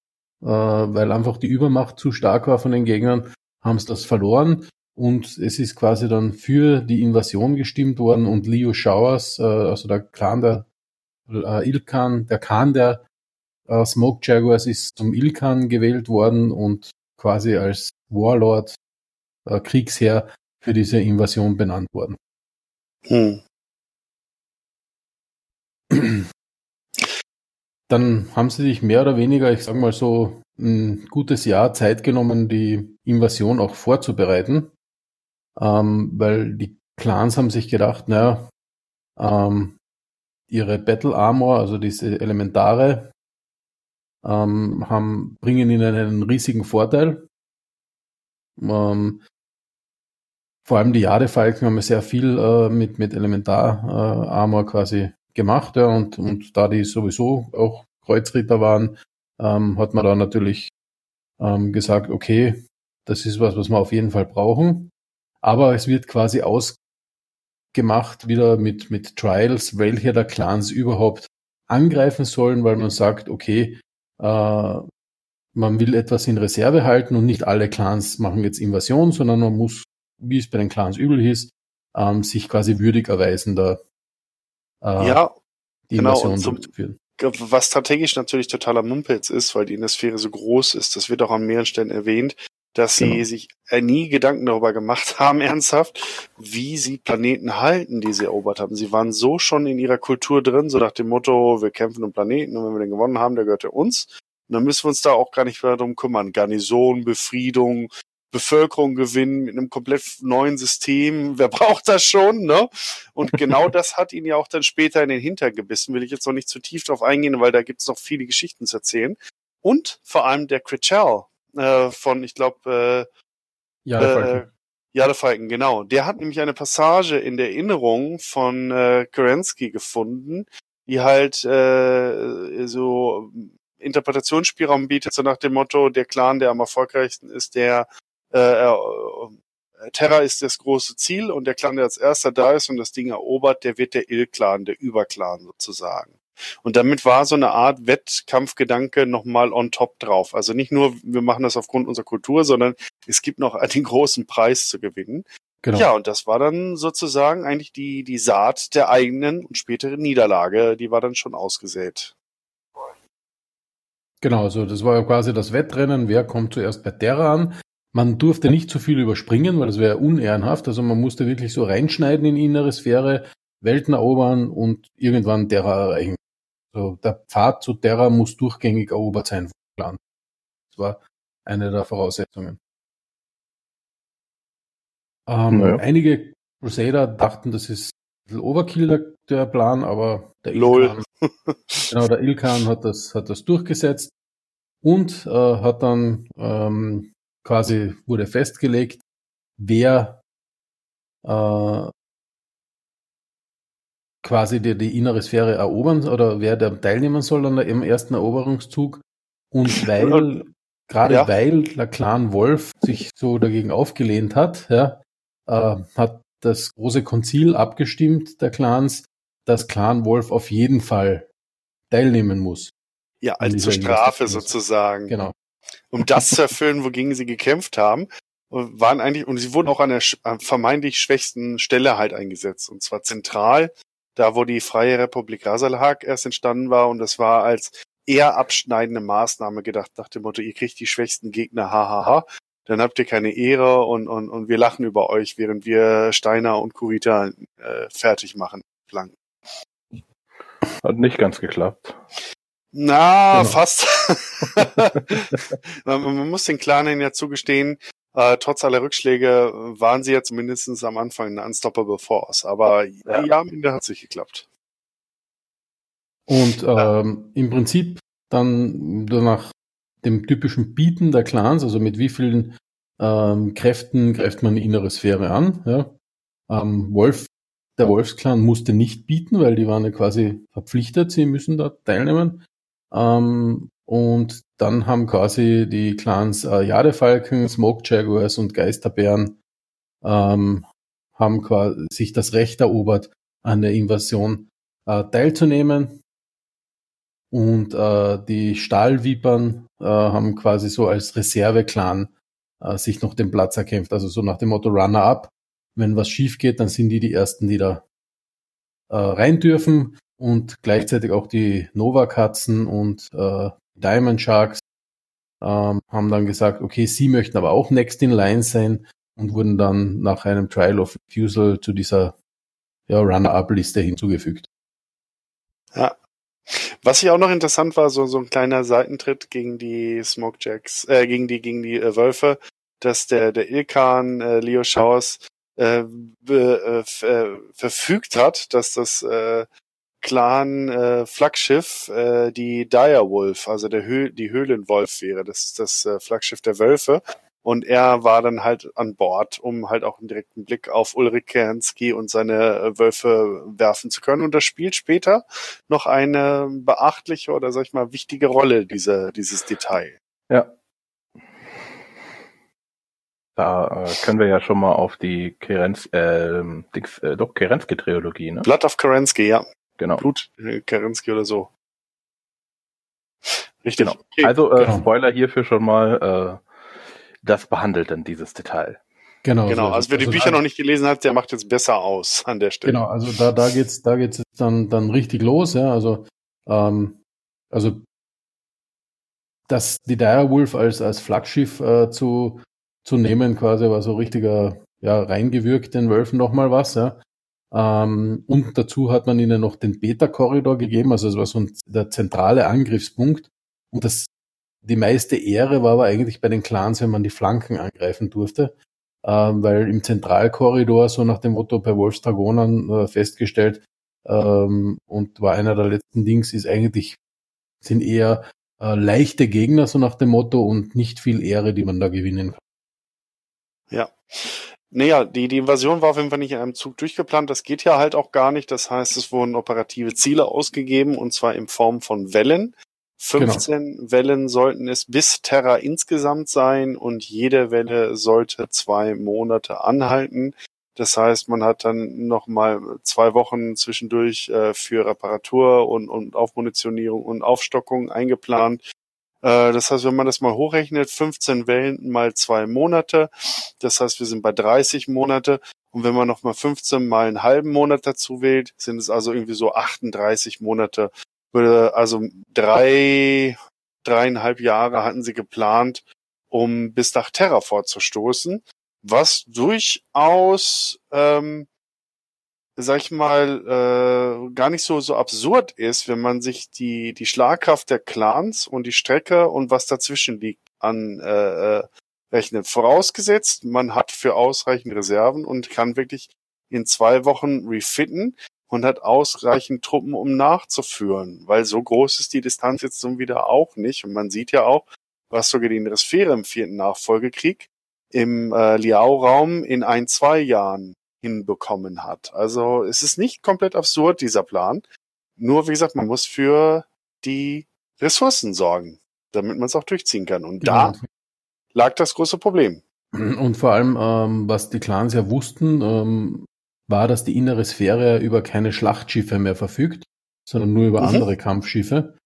äh, weil einfach die Übermacht zu stark war von den Gegnern, haben es das verloren und es ist quasi dann für die Invasion gestimmt worden und Leo Showers, äh, also der Clan der äh, Ilkan, der Khan der äh, Smoke Jaguars ist zum Ilkan gewählt worden und quasi als Warlord, äh, Kriegsherr für diese Invasion benannt worden. Hm. Dann haben sie sich mehr oder weniger, ich sag mal so, ein gutes Jahr Zeit genommen, die Invasion auch vorzubereiten, ähm, weil die Clans haben sich gedacht, naja, ähm, ihre Battle Armor, also diese Elementare, ähm, haben, bringen ihnen einen riesigen Vorteil. Ähm, vor allem die Jadefalken haben sehr viel äh, mit, mit Elementar-Armor äh, quasi gemacht, ja, und, und da die sowieso auch Kreuzritter waren, ähm, hat man da natürlich ähm, gesagt, okay, das ist was, was wir auf jeden Fall brauchen. Aber es wird quasi ausgemacht wieder mit, mit Trials, welche der Clans überhaupt angreifen sollen, weil man sagt, okay, äh, man will etwas in Reserve halten und nicht alle Clans machen jetzt Invasion, sondern man muss, wie es bei den Clans übel ist, ähm, sich quasi würdig erweisen, da äh, ja, die genau, genau, durchzuführen. Was strategisch natürlich totaler Mumpitz ist, weil die Innersphäre so groß ist, das wird auch an mehreren Stellen erwähnt, dass genau. sie sich äh, nie Gedanken darüber gemacht haben, ernsthaft, wie sie Planeten halten, die sie erobert haben. Sie waren so schon in ihrer Kultur drin, so nach dem Motto, wir kämpfen um Planeten und wenn wir den gewonnen haben, der gehört ja uns. Und dann müssen wir uns da auch gar nicht mehr darum kümmern. Garnison, Befriedung, Bevölkerung gewinnen mit einem komplett neuen System. Wer braucht das schon, ne? Und genau das hat ihn ja auch dann später in den Hintern gebissen. Will ich jetzt noch nicht zu tief drauf eingehen, weil da gibt es noch viele Geschichten zu erzählen. Und vor allem der Critchell, äh, von, ich glaube, äh, ja, der Falken. Äh, ja, der Falken, genau. Der hat nämlich eine Passage in der Erinnerung von äh, Kerensky gefunden, die halt äh, so Interpretationsspielraum bietet, so nach dem Motto, der Clan, der am erfolgreichsten ist, der äh, äh, Terra ist das große Ziel und der Clan, der als erster da ist und das Ding erobert, der wird der Il-Clan, der Überclan sozusagen. Und damit war so eine Art Wettkampfgedanke nochmal on top drauf. Also nicht nur, wir machen das aufgrund unserer Kultur, sondern es gibt noch den großen Preis zu gewinnen. Genau. Ja, und das war dann sozusagen eigentlich die, die Saat der eigenen und späteren Niederlage, die war dann schon ausgesät. Genau, also das war ja quasi das Wettrennen, wer kommt zuerst bei Terra an. Man durfte nicht zu viel überspringen, weil das wäre unehrenhaft. Also man musste wirklich so reinschneiden in innere Sphäre, Welten erobern und irgendwann Terra erreichen. Also der Pfad zu Terra muss durchgängig erobert sein vom Plan. Das war eine der Voraussetzungen. Ähm, naja. Einige Crusader dachten, das ist ein bisschen Overkill der, der Plan, aber der Ilkan, genau, der Ilkan hat das, hat das durchgesetzt und äh, hat dann ähm, quasi wurde festgelegt, wer äh, quasi die, die innere Sphäre erobern oder wer da teilnehmen soll an der, im ersten Eroberungszug. Und weil, gerade ja. weil der Clan Wolf sich so dagegen aufgelehnt hat, ja, äh, hat das große Konzil abgestimmt der Clans, dass Clan Wolf auf jeden Fall teilnehmen muss. Ja, als zur Strafe sozusagen. Genau. Um das zu erfüllen, wogegen sie gekämpft haben, waren eigentlich, und sie wurden auch an der vermeintlich schwächsten Stelle halt eingesetzt. Und zwar zentral da wo die Freie Republik Rasalhag erst entstanden war und das war als eher abschneidende Maßnahme gedacht, nach dem Motto, ihr kriegt die schwächsten Gegner, hahaha, dann habt ihr keine Ehre und, und, und wir lachen über euch, während wir Steiner und Kurita äh, fertig machen. Lang. Hat nicht ganz geklappt. Na, genau. fast. man, muss den Clanen ja zugestehen, äh, trotz aller Rückschläge waren sie ja zumindest am Anfang eine Unstoppable Force. Aber ja, ja am Ende hat es nicht geklappt. Und ähm, im Prinzip dann nach dem typischen Bieten der Clans, also mit wie vielen ähm, Kräften greift man die innere Sphäre an. Ja? Ähm, Wolf, der Wolfsclan musste nicht bieten, weil die waren ja quasi verpflichtet, sie müssen da teilnehmen. Ähm, und dann haben quasi die Clans äh, Jadefalken, Smoke Jaguars und Geisterbären ähm, haben quasi sich das Recht erobert, an der Invasion äh, teilzunehmen. Und äh, die Stahlvipern äh, haben quasi so als Reserve-Clan äh, sich noch den Platz erkämpft. Also so nach dem Motto Runner-up. Wenn was schief geht, dann sind die die Ersten, die da äh, rein dürfen. Und gleichzeitig auch die Nova-Katzen und äh, Diamond Sharks ähm, haben dann gesagt, okay, sie möchten aber auch next in line sein und wurden dann nach einem Trial of Refusal zu dieser ja, Runner-Up-Liste hinzugefügt. Ja. Was hier auch noch interessant war, so, so ein kleiner Seitentritt gegen die Smokejacks, äh, gegen die, gegen die äh, Wölfe, dass der, der Ilkan, äh, Leo Schauers, äh, äh, äh, verfügt hat, dass das äh, Clan äh, Flaggschiff äh, die Direwolf, also der Höh die Höhlenwolf wäre. Das ist das äh, Flaggschiff der Wölfe. Und er war dann halt an Bord, um halt auch einen direkten Blick auf Ulrich Kernski und seine äh, Wölfe werfen zu können. Und das spielt später noch eine beachtliche oder sag ich mal wichtige Rolle, diese, dieses Detail. Ja. Da äh, können wir ja schon mal auf die Kerenz, äh, Dings, äh, doch Kerensky-Trilogie, ne? Blood of Kerensky, ja. Genau. Blut äh, Kerensky oder so. Richtig. Genau. Okay. Also äh, Genau. Spoiler hierfür schon mal, äh, das behandelt dann dieses Detail. Genau. Genau, so also wer die Also Bücher noch nicht gelesen hat, der macht jetzt besser aus an der Stelle. Genau, also da, da geht's, da geht's jetzt dann, dann richtig los, ja. Also, ähm, also das, die Direwolf als, als Flaggschiff äh, zu, zu nehmen, quasi war so richtiger, ja, reingewürgt den Wölfen nochmal was, ja. Ähm, und dazu hat man ihnen noch den Beta-Korridor gegeben, also es war so ein, der zentrale Angriffspunkt. Und das, die meiste Ehre war aber eigentlich bei den Clans, wenn man die Flanken angreifen durfte ähm, weil im Zentralkorridor, so nach dem Motto bei Wolfsdragonern äh, festgestellt, ähm, und war einer der letzten Dings, ist eigentlich, sind eher äh, leichte Gegner, so nach dem Motto, und nicht viel Ehre, die man da gewinnen kann. Ja. Naja, die, die Invasion war auf jeden Fall nicht in einem Zug durchgeplant. Das geht ja halt auch gar nicht. Das heißt, es wurden operative Ziele ausgegeben und zwar in Form von Wellen. 15 Wellen sollten es bis Terra insgesamt sein und jede Welle sollte zwei Monate anhalten. Das heißt, man hat dann nochmal zwei Wochen zwischendurch äh, für Reparatur und, und Aufmunitionierung und Aufstockung eingeplant. Äh, das heißt, wenn man das mal hochrechnet, 15 Wellen mal zwei Monate, das heißt, wir sind bei 30 Monate. Und wenn man nochmal 15 mal einen halben Monat dazu wählt, sind es also irgendwie so 38 Monate. Also drei, dreieinhalb Jahre hatten sie geplant, um bis nach Terra vorzustoßen, was durchaus, ähm, sag ich mal, äh, gar nicht so, so absurd ist, wenn man sich die, die Schlagkraft der Clans und die Strecke und was dazwischen liegt an äh, äh, rechnet. Vorausgesetzt, man hat für ausreichend Reserven und kann wirklich in zwei Wochen refitten und hat ausreichend Truppen, um nachzuführen, weil so groß ist die Distanz jetzt so wieder auch nicht. Und man sieht ja auch, was sogar die Inresphäre im vierten Nachfolgekrieg im äh, Liao-Raum in ein, zwei Jahren hinbekommen hat. Also es ist nicht komplett absurd, dieser Plan. Nur, wie gesagt, man muss für die Ressourcen sorgen, damit man es auch durchziehen kann. Und da lag das große Problem. Und vor allem, ähm, was die Clans ja wussten, ähm, war, dass die innere Sphäre über keine Schlachtschiffe mehr verfügt, sondern nur über Mhm. andere Kampfschiffe.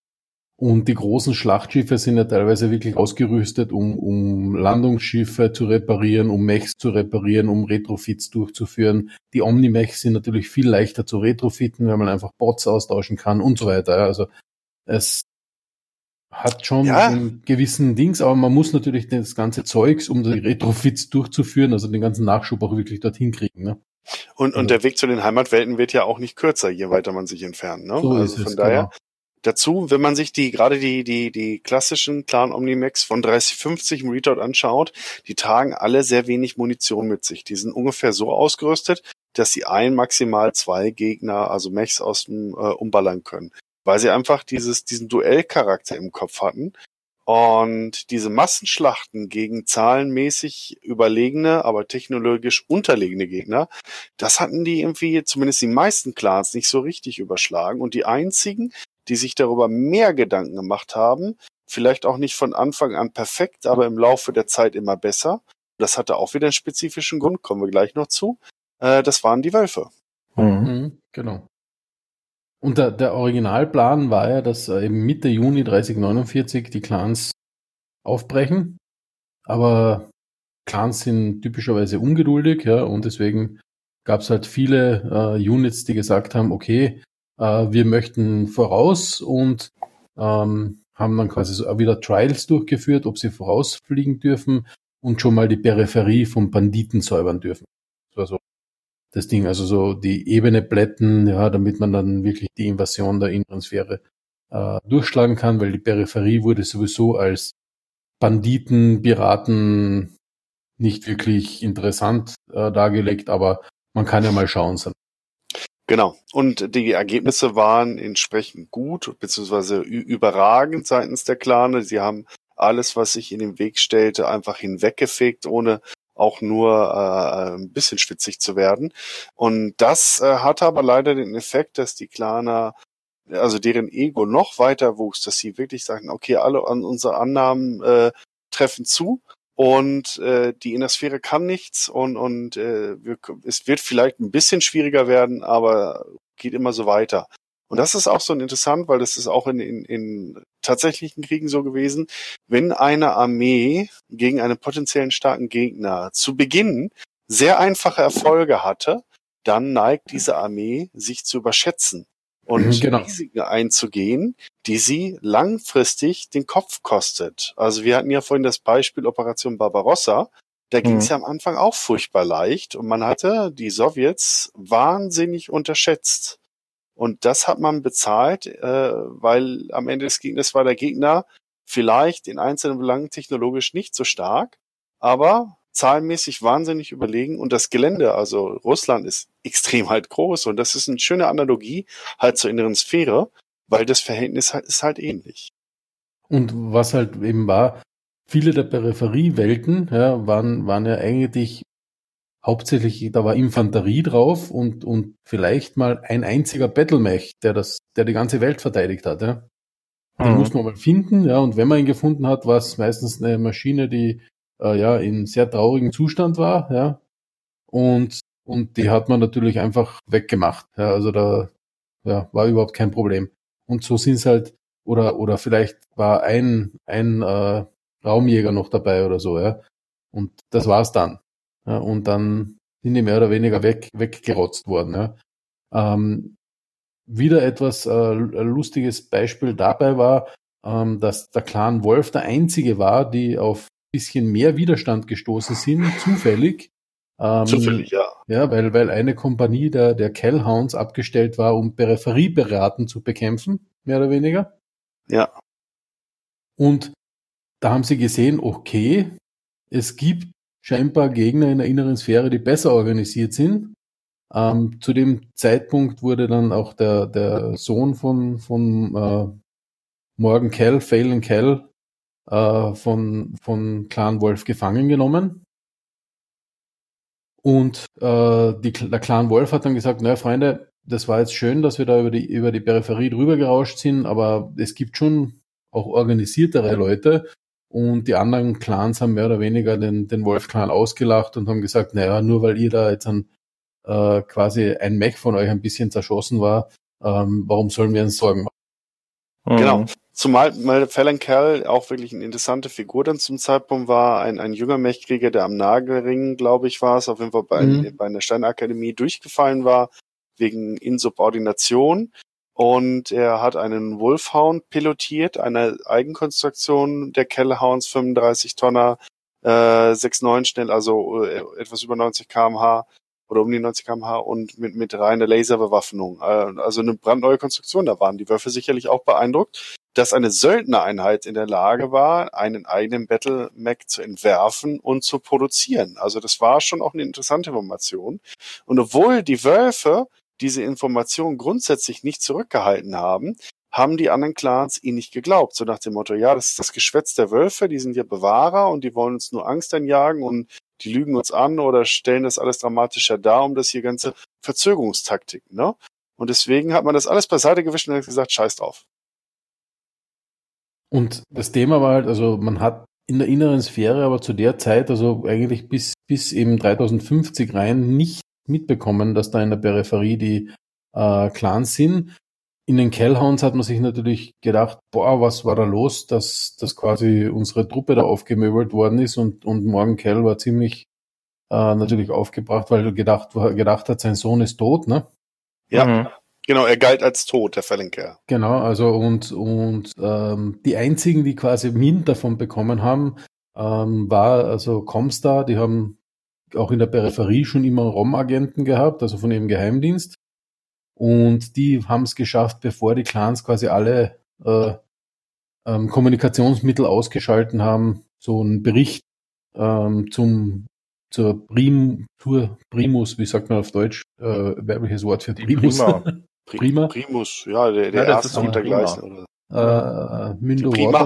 Und die großen Schlachtschiffe sind ja teilweise wirklich ausgerüstet, um, um Landungsschiffe zu reparieren, um Mechs zu reparieren, um Retrofits durchzuführen. Die Omni-Mechs sind natürlich viel leichter zu retrofitten, weil man einfach Bots austauschen kann und so weiter. Also es hat schon Ja. einen gewissen Dings, aber man muss natürlich das ganze Zeugs, um die Retrofits durchzuführen, also den ganzen Nachschub auch wirklich dorthin kriegen. Ne? Und, Also- und der Weg zu den Heimatwelten wird ja auch nicht kürzer, je weiter man sich entfernt. Ne? So also von es, daher, genau. Dazu, wenn man sich die, gerade die, die, die klassischen Clan Omnimax von 3050 im Redoubt anschaut, die tragen alle sehr wenig Munition mit sich. Die sind ungefähr so ausgerüstet, dass sie ein, maximal zwei Gegner, also Mechs aus dem äh, umballern können. Weil sie einfach dieses, diesen Duellcharakter im Kopf hatten. Und diese Massenschlachten gegen zahlenmäßig überlegene, aber technologisch unterlegene Gegner, das hatten die irgendwie, zumindest die meisten Clans, nicht so richtig überschlagen. Und die einzigen, die sich darüber mehr Gedanken gemacht haben, vielleicht auch nicht von Anfang an perfekt, aber im Laufe der Zeit immer besser. Das hatte auch wieder einen spezifischen Grund, kommen wir gleich noch zu. Äh, das waren die Wölfe. Mhm. Mhm, genau. Und der, der Originalplan war ja, dass äh, eben Mitte Juni 3049 die Clans aufbrechen. Aber Clans sind typischerweise ungeduldig, ja, und deswegen gab es halt viele äh, Units, die gesagt haben, okay, äh, wir möchten voraus und ähm, haben dann quasi so wieder Trials durchgeführt, ob sie vorausfliegen dürfen und schon mal die Peripherie vom Banditen säubern dürfen. Das war so das Ding, also so die Ebene plätten, ja, damit man dann wirklich die Invasion der inneren Sphäre äh, durchschlagen kann, weil die Peripherie wurde sowieso als Banditen, Piraten nicht wirklich interessant äh, dargelegt, aber man kann ja mal schauen. Genau. Und die Ergebnisse waren entsprechend gut, beziehungsweise überragend seitens der Clane. Sie haben alles, was sich in den Weg stellte, einfach hinweggefegt, ohne auch nur äh, ein bisschen schwitzig zu werden. Und das äh, hatte aber leider den Effekt, dass die Klaner, also deren Ego noch weiter wuchs, dass sie wirklich sagten, okay, alle an unsere Annahmen äh, treffen zu und äh, die Innersphäre kann nichts und, und äh, wir, es wird vielleicht ein bisschen schwieriger werden, aber geht immer so weiter. Und das ist auch so interessant, weil das ist auch in, in, in tatsächlichen Kriegen so gewesen. Wenn eine Armee gegen einen potenziellen starken Gegner zu Beginn sehr einfache Erfolge hatte, dann neigt diese Armee sich zu überschätzen und mhm, genau. Risiken einzugehen, die sie langfristig den Kopf kostet. Also wir hatten ja vorhin das Beispiel Operation Barbarossa. Da ging es mhm. ja am Anfang auch furchtbar leicht und man hatte die Sowjets wahnsinnig unterschätzt. Und das hat man bezahlt, äh, weil am Ende des Gegners war der Gegner vielleicht in einzelnen Belangen technologisch nicht so stark, aber zahlenmäßig wahnsinnig überlegen und das Gelände, also Russland ist extrem halt groß und das ist eine schöne Analogie halt zur inneren Sphäre, weil das Verhältnis halt, ist halt ähnlich. Und was halt eben war, viele der Peripheriewelten ja, waren, waren ja eigentlich hauptsächlich, da war Infanterie drauf und, und vielleicht mal ein einziger Battlemech, der das, der die ganze Welt verteidigt hat. Ja. Den mhm. muss man mal finden, ja, und wenn man ihn gefunden hat, war es meistens eine Maschine, die äh, ja in sehr traurigem Zustand war, ja. Und, und die hat man natürlich einfach weggemacht. Ja, also da ja, war überhaupt kein Problem. Und so sind es halt, oder, oder vielleicht war ein, ein äh, Raumjäger noch dabei oder so, ja. Und das war's dann. Ja, und dann sind die mehr oder weniger weg, weggerotzt worden. Ja. Ähm, wieder etwas äh, lustiges Beispiel dabei war, ähm, dass der Clan Wolf der einzige war, die auf bisschen mehr Widerstand gestoßen sind, zufällig. Ähm, zufällig, ja. Ja, weil, weil eine Kompanie der, der Kellhounds abgestellt war, um Peripherieberaten zu bekämpfen, mehr oder weniger. Ja. Und da haben sie gesehen, okay, es gibt scheinbar Gegner in der inneren Sphäre, die besser organisiert sind. Ähm, zu dem Zeitpunkt wurde dann auch der, der Sohn von, von äh, Morgan Kell, Phelan Kell, äh, von, von Clan Wolf gefangen genommen. Und äh, die, der Clan Wolf hat dann gesagt, naja, Freunde, das war jetzt schön, dass wir da über die, über die Peripherie drüber gerauscht sind, aber es gibt schon auch organisiertere Leute. Und die anderen Clans haben mehr oder weniger den, den Wolf-Clan ausgelacht und haben gesagt, naja, nur weil ihr da jetzt ein, äh, quasi ein Mech von euch ein bisschen zerschossen war, ähm, warum sollen wir uns Sorgen machen? Genau. Zumal mal Fallon Kerl auch wirklich eine interessante Figur dann zum Zeitpunkt war, ein, ein junger Mechkrieger, der am Nagelring, glaube ich, war es, auf jeden Fall bei, mhm. bei einer Steinakademie durchgefallen war, wegen Insubordination. Und er hat einen Wolfhound pilotiert, eine Eigenkonstruktion der Kellhounds 35 Tonner, äh, 6,9 schnell, also äh, etwas über 90 kmh oder um die 90 kmh und mit, mit reiner Laserbewaffnung. Äh, also eine brandneue Konstruktion. Da waren die Wölfe sicherlich auch beeindruckt dass eine Söldnereinheit in der Lage war, einen eigenen Battle Mac zu entwerfen und zu produzieren. Also das war schon auch eine interessante Information. Und obwohl die Wölfe diese Information grundsätzlich nicht zurückgehalten haben, haben die anderen Clans ihn nicht geglaubt. So nach dem Motto, ja, das ist das Geschwätz der Wölfe, die sind ja Bewahrer und die wollen uns nur Angst einjagen und die lügen uns an oder stellen das alles dramatischer dar, um das hier ganze Verzögerungstaktiken, ne? Und deswegen hat man das alles beiseite gewischt und hat gesagt, scheiß drauf. Und das Thema war halt, also man hat in der inneren Sphäre aber zu der Zeit, also eigentlich bis, bis eben 3050 rein, nicht mitbekommen, dass da in der Peripherie die äh, Clans sind. In den Kellhounds hat man sich natürlich gedacht, boah, was war da los, dass, dass quasi unsere Truppe da aufgemöbelt worden ist und, und Morgan Kell war ziemlich äh, natürlich aufgebracht, weil er gedacht, gedacht hat, sein Sohn ist tot, ne? Ja. Mhm. Genau, er galt als tot, der Fellenker. Genau, also und, und ähm, die einzigen, die quasi Mint davon bekommen haben, ähm, war also Comstar, die haben auch in der Peripherie schon immer ROM-Agenten gehabt, also von ihrem Geheimdienst. Und die haben es geschafft, bevor die Clans quasi alle äh, ähm, Kommunikationsmittel ausgeschalten haben, so einen Bericht ähm, zum zur Prim, zur Primus, wie sagt man auf Deutsch, äh, weibliches Wort für Primus? Prima. Primus, ja, der, der Ja, erste und der Prima. Oder? äh, Mündo Prima.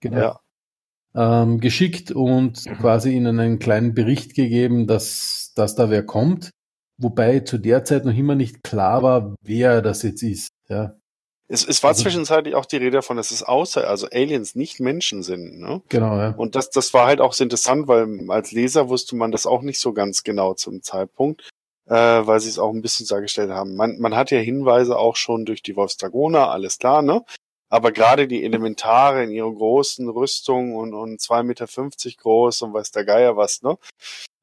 Genau. Ja. ähm, geschickt und quasi ihnen einen kleinen Bericht gegeben, dass, dass da wer kommt. Wobei zu der Zeit noch immer nicht klar war, wer das jetzt ist. Ja, Es, es war Also- zwischenzeitlich auch die Rede davon, dass es außer, also Aliens nicht Menschen sind. Ne? genau, ja. Und das, das war halt auch so interessant, weil als Leser wusste man das auch nicht so ganz genau zum Zeitpunkt, äh, weil sie es auch ein bisschen dargestellt haben. Man, man hat ja Hinweise auch schon durch die Wolfsdragoner, alles klar, ne? Aber gerade die Elementare in ihrer großen Rüstung und, und 2,50 Meter groß und weiß der Geier was, ne?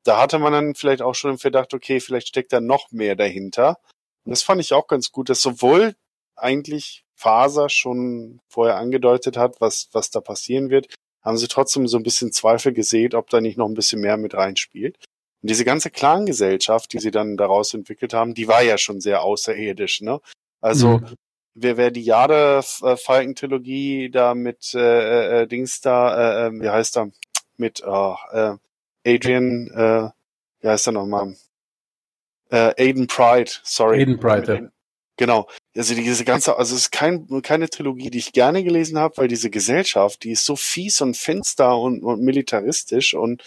Da hatte man dann vielleicht auch schon im Verdacht, okay, vielleicht steckt da noch mehr dahinter. Und das fand ich auch ganz gut, dass sowohl eigentlich Faser schon vorher angedeutet hat, was, was da passieren wird, haben sie trotzdem so ein bisschen Zweifel gesät, ob da nicht noch ein bisschen mehr mit reinspielt. Und diese ganze Clan-Gesellschaft, die sie dann daraus entwickelt haben, die war ja schon sehr außerirdisch, ne? Also, Mhm. wer, wer die Jade-Falken-Trilogie da mit äh, äh, Dings da, äh, äh, wie heißt er? Mit äh, äh, Adrian, äh, wie heißt er nochmal? Äh, Aiden Pride, sorry. Aiden Pride, ja. Genau. Also diese ganze, also es ist kein, keine Trilogie, die ich gerne gelesen habe, weil diese Gesellschaft, die ist so fies und finster und, und militaristisch und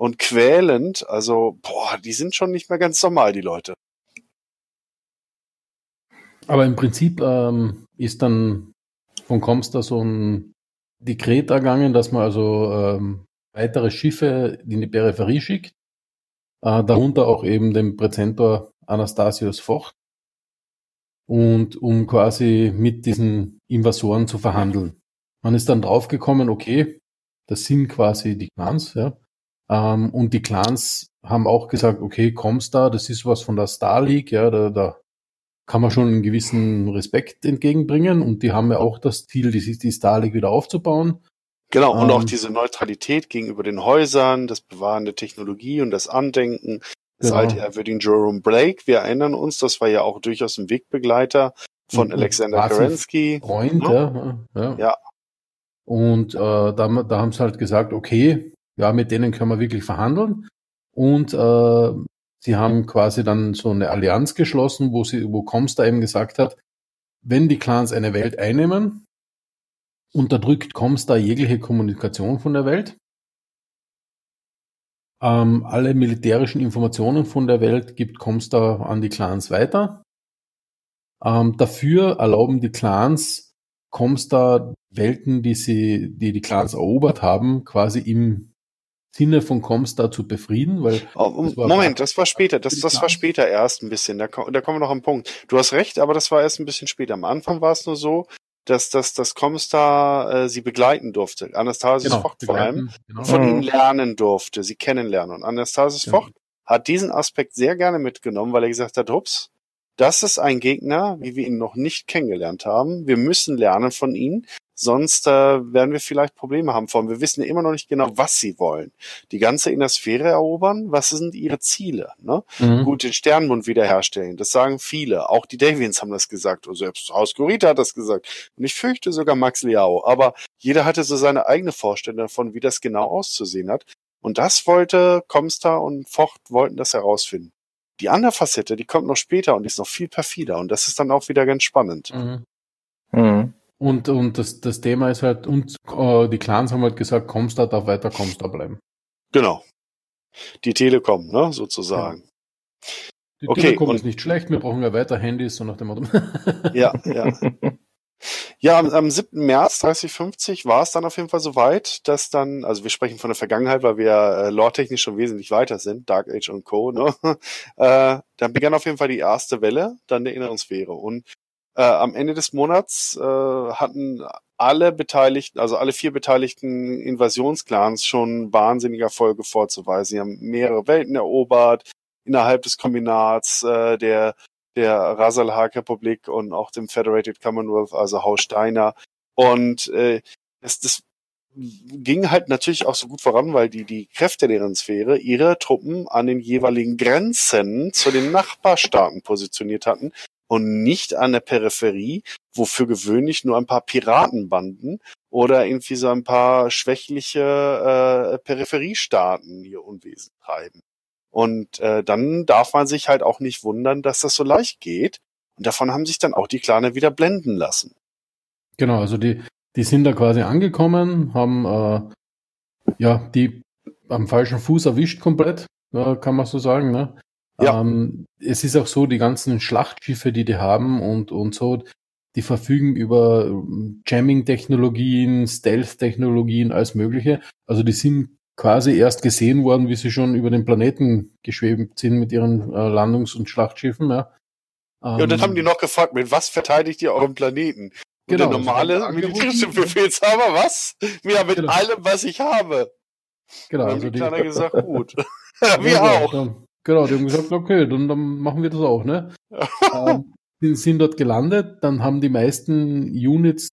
und quälend. Also boah, die sind schon nicht mehr ganz normal, die Leute. Aber im Prinzip ähm, ist dann von Comstar so ein Dekret ergangen, dass man also ähm, weitere Schiffe in die Peripherie schickt, äh, darunter auch eben den Präzentor Anastasius Vocht, und um quasi mit diesen Invasoren zu verhandeln. Man ist dann draufgekommen, okay, das sind quasi die Clans, ja. Ähm, und die Clans haben auch gesagt, okay, Comstar, das ist was von der Star League, ja, da, da kann man schon einen gewissen Respekt entgegenbringen und die haben ja auch das Ziel, die, die Star League wieder aufzubauen. Genau, und Ähm. auch diese Neutralität gegenüber den Häusern, das Bewahren der Technologie und das Andenken, das Genau. alte ehrwürdigen Jerome Blake. Wir erinnern uns, das war ja auch durchaus ein Wegbegleiter von und Alexander Kerensky. Freund, Ja. ja. ja. Ja. Und äh, da, da haben sie halt gesagt, okay, ja, mit denen können wir wirklich verhandeln. Und äh, sie haben quasi dann so eine Allianz geschlossen, wo sie, wo Comstar eben gesagt hat, wenn die Clans eine Welt einnehmen, unterdrückt Comstar jegliche Kommunikation von der Welt. Ähm, alle militärischen Informationen von der Welt gibt Comstar an die Clans weiter. Ähm, dafür erlauben die Clans Comstar Welten, die sie, die die Clans erobert haben, quasi im Sinne von Comstar zu befrieden, weil Oh, Das Moment, das war später, das, das war später erst ein bisschen. Da, da kommen wir noch am Punkt. Du hast recht, aber das war erst ein bisschen später. Am Anfang war es nur so, dass dass das Comstar äh, sie begleiten durfte. Anastasius Vocht vor allem. genau. von Mhm. ihnen lernen durfte, sie kennenlernen. Und Anastasius Ja. Vocht hat diesen Aspekt sehr gerne mitgenommen, weil er gesagt hat, ups, das ist ein Gegner, wie wir ihn noch nicht kennengelernt haben. Wir müssen lernen von ihnen, sonst äh, werden wir vielleicht Probleme haben. Vor allem, wir wissen immer noch nicht genau, was sie wollen. Die ganze Innersphäre erobern, was sind ihre Ziele? Ne? Mhm. Gut, den Sternenbund wiederherstellen, das sagen viele. Auch die Davians haben das gesagt, und selbst Haus Gurita hat das gesagt. Und ich fürchte sogar Max Liao. Aber jeder hatte so seine eigene Vorstellung davon, wie das genau auszusehen hat. Und das wollte Comstar und Vocht wollten das herausfinden. Die andere Facette, die kommt noch später und die ist noch viel perfider. Und das ist dann auch wieder ganz spannend. Mhm. Mhm. Und, und das, das Thema ist halt, und äh, die Clans haben halt gesagt, Comstar darf weiter Comstar bleiben. Genau. Die Telekom, ne, sozusagen. Die Okay, Telekom und- ist nicht schlecht, wir brauchen ja weiter Handys, so nach dem Motto. Ja, ja. Ja, am, am 7. März 3050 war es dann auf jeden Fall soweit, dass dann, also wir sprechen von der Vergangenheit, weil wir äh, lore-technisch schon wesentlich weiter sind, Dark Age und Co., ne? äh, dann begann auf jeden Fall die erste Welle, dann der inneren Sphäre. Und äh, am Ende des Monats äh, hatten alle Beteiligten, also alle vier beteiligten Invasionsclans schon wahnsinnige Erfolge vorzuweisen. Sie haben mehrere Welten erobert, innerhalb des Kombinats, äh, der der Rasalhag-Republik und auch dem Federated Commonwealth, also Haus Steiner. Und äh, das, das ging halt natürlich auch so gut voran, weil die, die Kräfte deren Sphäre ihre Truppen an den jeweiligen Grenzen zu den Nachbarstaaten positioniert hatten und nicht an der Peripherie, wo für gewöhnlich nur ein paar Piratenbanden oder irgendwie so ein paar schwächliche äh, Peripheriestaaten ihr Unwesen treiben. Und äh, dann darf man sich halt auch nicht wundern, dass das so leicht geht. Und davon haben sich dann auch die Claner wieder blenden lassen. Genau, also die, die sind da quasi angekommen, haben äh, ja die am falschen Fuß erwischt komplett, äh, kann man so sagen. Ne? Ja. Ähm, es ist auch so, die ganzen Schlachtschiffe, die die haben und, und so, die verfügen über ähm, Jamming-Technologien, Stealth-Technologien, alles Mögliche. Also die sind quasi erst gesehen worden, wie sie schon über den Planeten geschwebt sind mit ihren äh, Landungs- und Schlachtschiffen. Ja. ja, und dann Ähm, haben die noch gefragt, mit was verteidigt ihr euren Planeten? Und Genau, der normale militärische. Befehlshaber, was? Ja, mit Genau. allem, was ich habe. Genau, Und dann also haben die Claner gesagt, gut. Wir auch. Dann, genau, die haben gesagt, okay, dann, dann machen wir das auch, ne? ähm, die sind dort gelandet, dann haben die meisten Units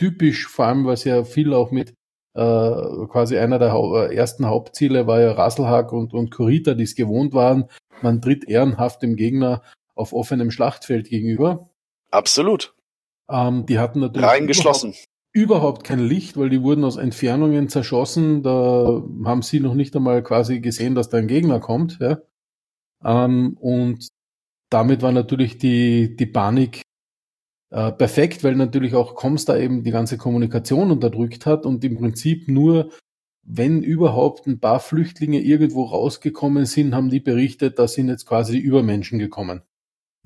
typisch, vor allem, was ja viel auch mit äh, quasi einer der Hau äh, ersten Hauptziele war ja Rasselhack und, und Kurita, die es gewohnt waren, man tritt ehrenhaft dem Gegner auf offenem Schlachtfeld gegenüber. Absolut. Ähm, die hatten natürlich Reingeschlossen. überhaupt kein Licht, weil die wurden aus Entfernungen zerschossen. Da haben sie noch nicht einmal quasi gesehen, dass da ein Gegner kommt. Ja? Ähm, und damit war natürlich die, die Panik äh, perfekt, weil natürlich auch Comstar eben die ganze Kommunikation unterdrückt hat und im Prinzip nur, wenn überhaupt ein paar Flüchtlinge irgendwo rausgekommen sind, haben die berichtet, da sind jetzt quasi die Übermenschen gekommen.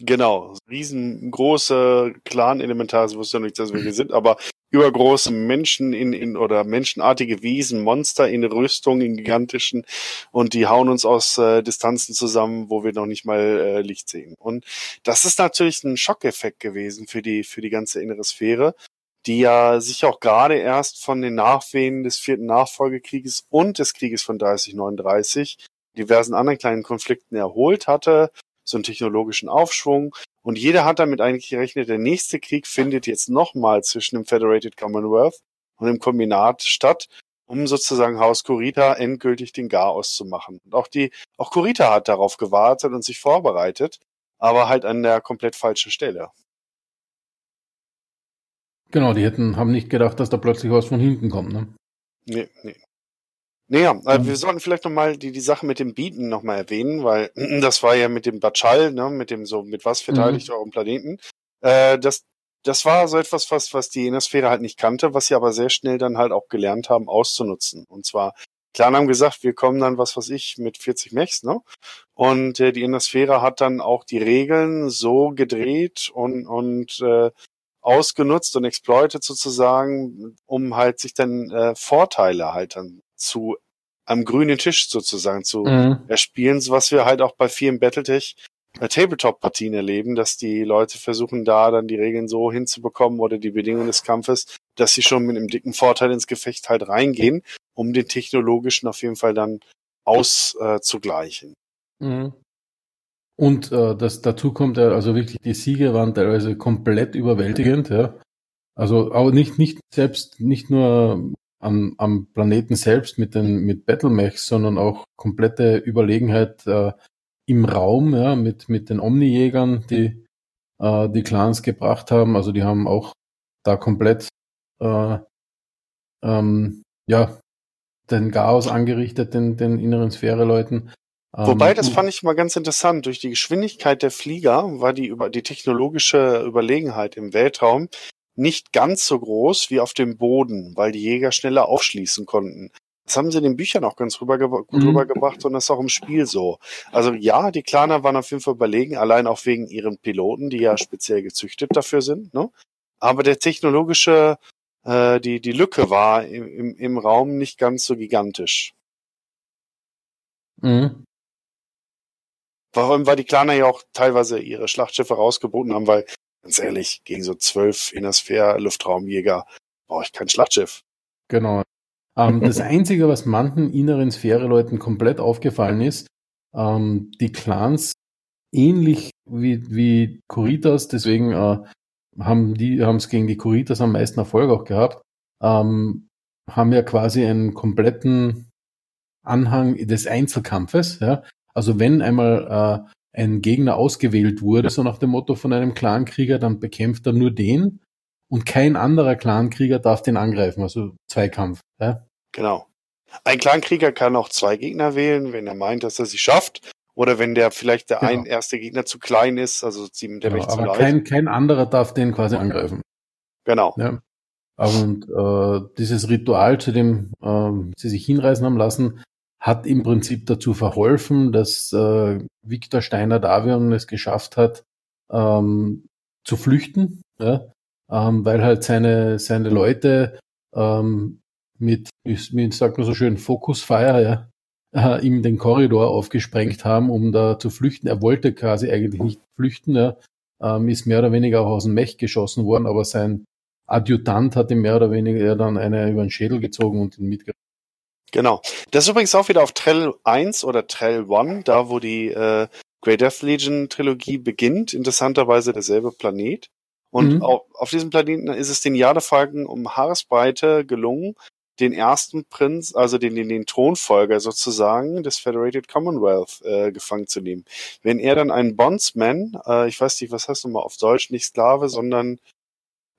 Genau. Riesengroße Clan-Elementare, ich wusste ja nicht, dass wir hier sind, aber übergroße Menschen in, in oder menschenartige Wesen, Monster in Rüstung, in gigantischen und die hauen uns aus äh, Distanzen zusammen, wo wir noch nicht mal äh, Licht sehen. Und das ist natürlich ein Schockeffekt gewesen für die, für die ganze innere Sphäre, die ja sich auch gerade erst von den Nachwehen des vierten Nachfolgekrieges und des Krieges von 3039 diversen anderen kleinen Konflikten erholt hatte, so einen technologischen Aufschwung. Und jeder hat damit eigentlich gerechnet, der nächste Krieg findet jetzt nochmal zwischen dem Federated Commonwealth und dem Kombinat statt, um sozusagen Haus Kurita endgültig den Garaus zu machen. Und auch die, auch Kurita hat darauf gewartet und sich vorbereitet, aber halt an der komplett falschen Stelle. Genau, die hätten, haben nicht gedacht, dass da plötzlich was von hinten kommt. Ne? Nee, nee. Naja, äh, wir sollten vielleicht nochmal die, die Sache mit dem Bieten nochmal erwähnen, weil das war ja mit dem Batschall, ne, mit dem so, mit was verteidigt Mhm. euren Planeten. Äh, das, das war so etwas, was, was die Innersphäre halt nicht kannte, was sie aber sehr schnell dann halt auch gelernt haben, auszunutzen. Und zwar, Clan haben gesagt, wir kommen dann, was weiß ich, mit 40 Mechs, ne? Und äh, die Innersphäre hat dann auch die Regeln so gedreht und, und äh, ausgenutzt und exploitet sozusagen, um halt sich dann äh, Vorteile halt dann zu am grünen Tisch sozusagen zu Mhm. erspielen, so was wir halt auch bei vielen Battletech äh, Tabletop-Partien erleben, dass die Leute versuchen, da dann die Regeln so hinzubekommen oder die Bedingungen des Kampfes, dass sie schon mit einem dicken Vorteil ins Gefecht halt reingehen, um den technologischen auf jeden Fall dann auszugleichen. Mhm. Und äh, das dazu kommt ja, also wirklich die Siege waren teilweise komplett überwältigend, ja. Also aber nicht nicht selbst nicht nur am, am Planeten selbst mit den mit Battlemechs, sondern auch komplette Überlegenheit äh, im Raum, ja, mit mit den Omnijägern, die äh, die Clans gebracht haben. Also die haben auch da komplett äh, ähm, ja den Chaos angerichtet, den den inneren Sphäre-Leuten. Wobei, Ähm, das fand ich mal ganz interessant. Durch die Geschwindigkeit der Flieger war die, über, die technologische Überlegenheit im Weltraum nicht ganz so groß wie auf dem Boden, weil die Jäger schneller aufschließen konnten. Das haben sie in den Büchern auch ganz rüberge gut Mhm. rübergebracht und das ist auch im Spiel so. Also ja, die Klaner waren auf jeden Fall überlegen, allein auch wegen ihren Piloten, die ja speziell gezüchtet dafür sind. Ne? Aber der technologische, äh, die, die Lücke war im, im, im Raum nicht ganz so gigantisch. Mhm. Warum, weil die Klaner ja auch teilweise ihre Schlachtschiffe rausgeboten haben, weil, ganz ehrlich, gegen so zwölf Innersphäre-Luftraumjäger brauche ich kein Schlachtschiff. Genau. Ähm, das Einzige, was manchen inneren Sphäre-Leuten komplett aufgefallen ist, ähm, die Clans ähnlich wie, wie Kuritas, deswegen äh, haben die haben es gegen die Kuritas am meisten Erfolg auch gehabt, ähm, haben ja quasi einen kompletten Anhang des Einzelkampfes. Ja? Also wenn einmal äh, ein Gegner ausgewählt wurde, so nach dem Motto von einem Clankrieger, dann bekämpft er nur den und kein anderer Clankrieger darf den angreifen, also Zweikampf. Ja? Genau. Ein Clankrieger kann auch zwei Gegner wählen, wenn er meint, dass er sie schafft. Oder wenn der vielleicht der Genau. ein erste Gegner zu klein ist, also ihm der Genau, zu aber leicht. kein, kein anderer darf den quasi angreifen. Genau. Ja. Und äh, dieses Ritual, zu dem ähm, sie sich hinreißen haben lassen, hat im Prinzip dazu verholfen, dass äh, Viktor Steiner Davion es geschafft hat, ähm, zu flüchten, ja? ähm, weil halt seine, seine Leute ähm, mit, wie wie sagt man so schön, Fokusfire, ja, äh, ihm den Korridor aufgesprengt haben, um da zu flüchten. Er wollte quasi eigentlich nicht flüchten, ja, ähm, ist mehr oder weniger auch aus dem Mech geschossen worden, aber sein Adjutant hat ihm mehr oder weniger dann eine über den Schädel gezogen und ihn mitgebracht. Genau. Das ist übrigens auch wieder auf Trell 1 oder Trell 1, da wo die äh, Grey Death Legion Trilogie beginnt. Interessanterweise derselbe Planet. Und Mhm. auf, auf diesem Planeten ist es den Jadefalken um Haaresbreite gelungen, den ersten Prinz, also den, den, den Thronfolger sozusagen des Federated Commonwealth äh, gefangen zu nehmen. Wenn er dann einen Bondsman, äh, ich weiß nicht, was heißt nochmal auf Deutsch, nicht Sklave, sondern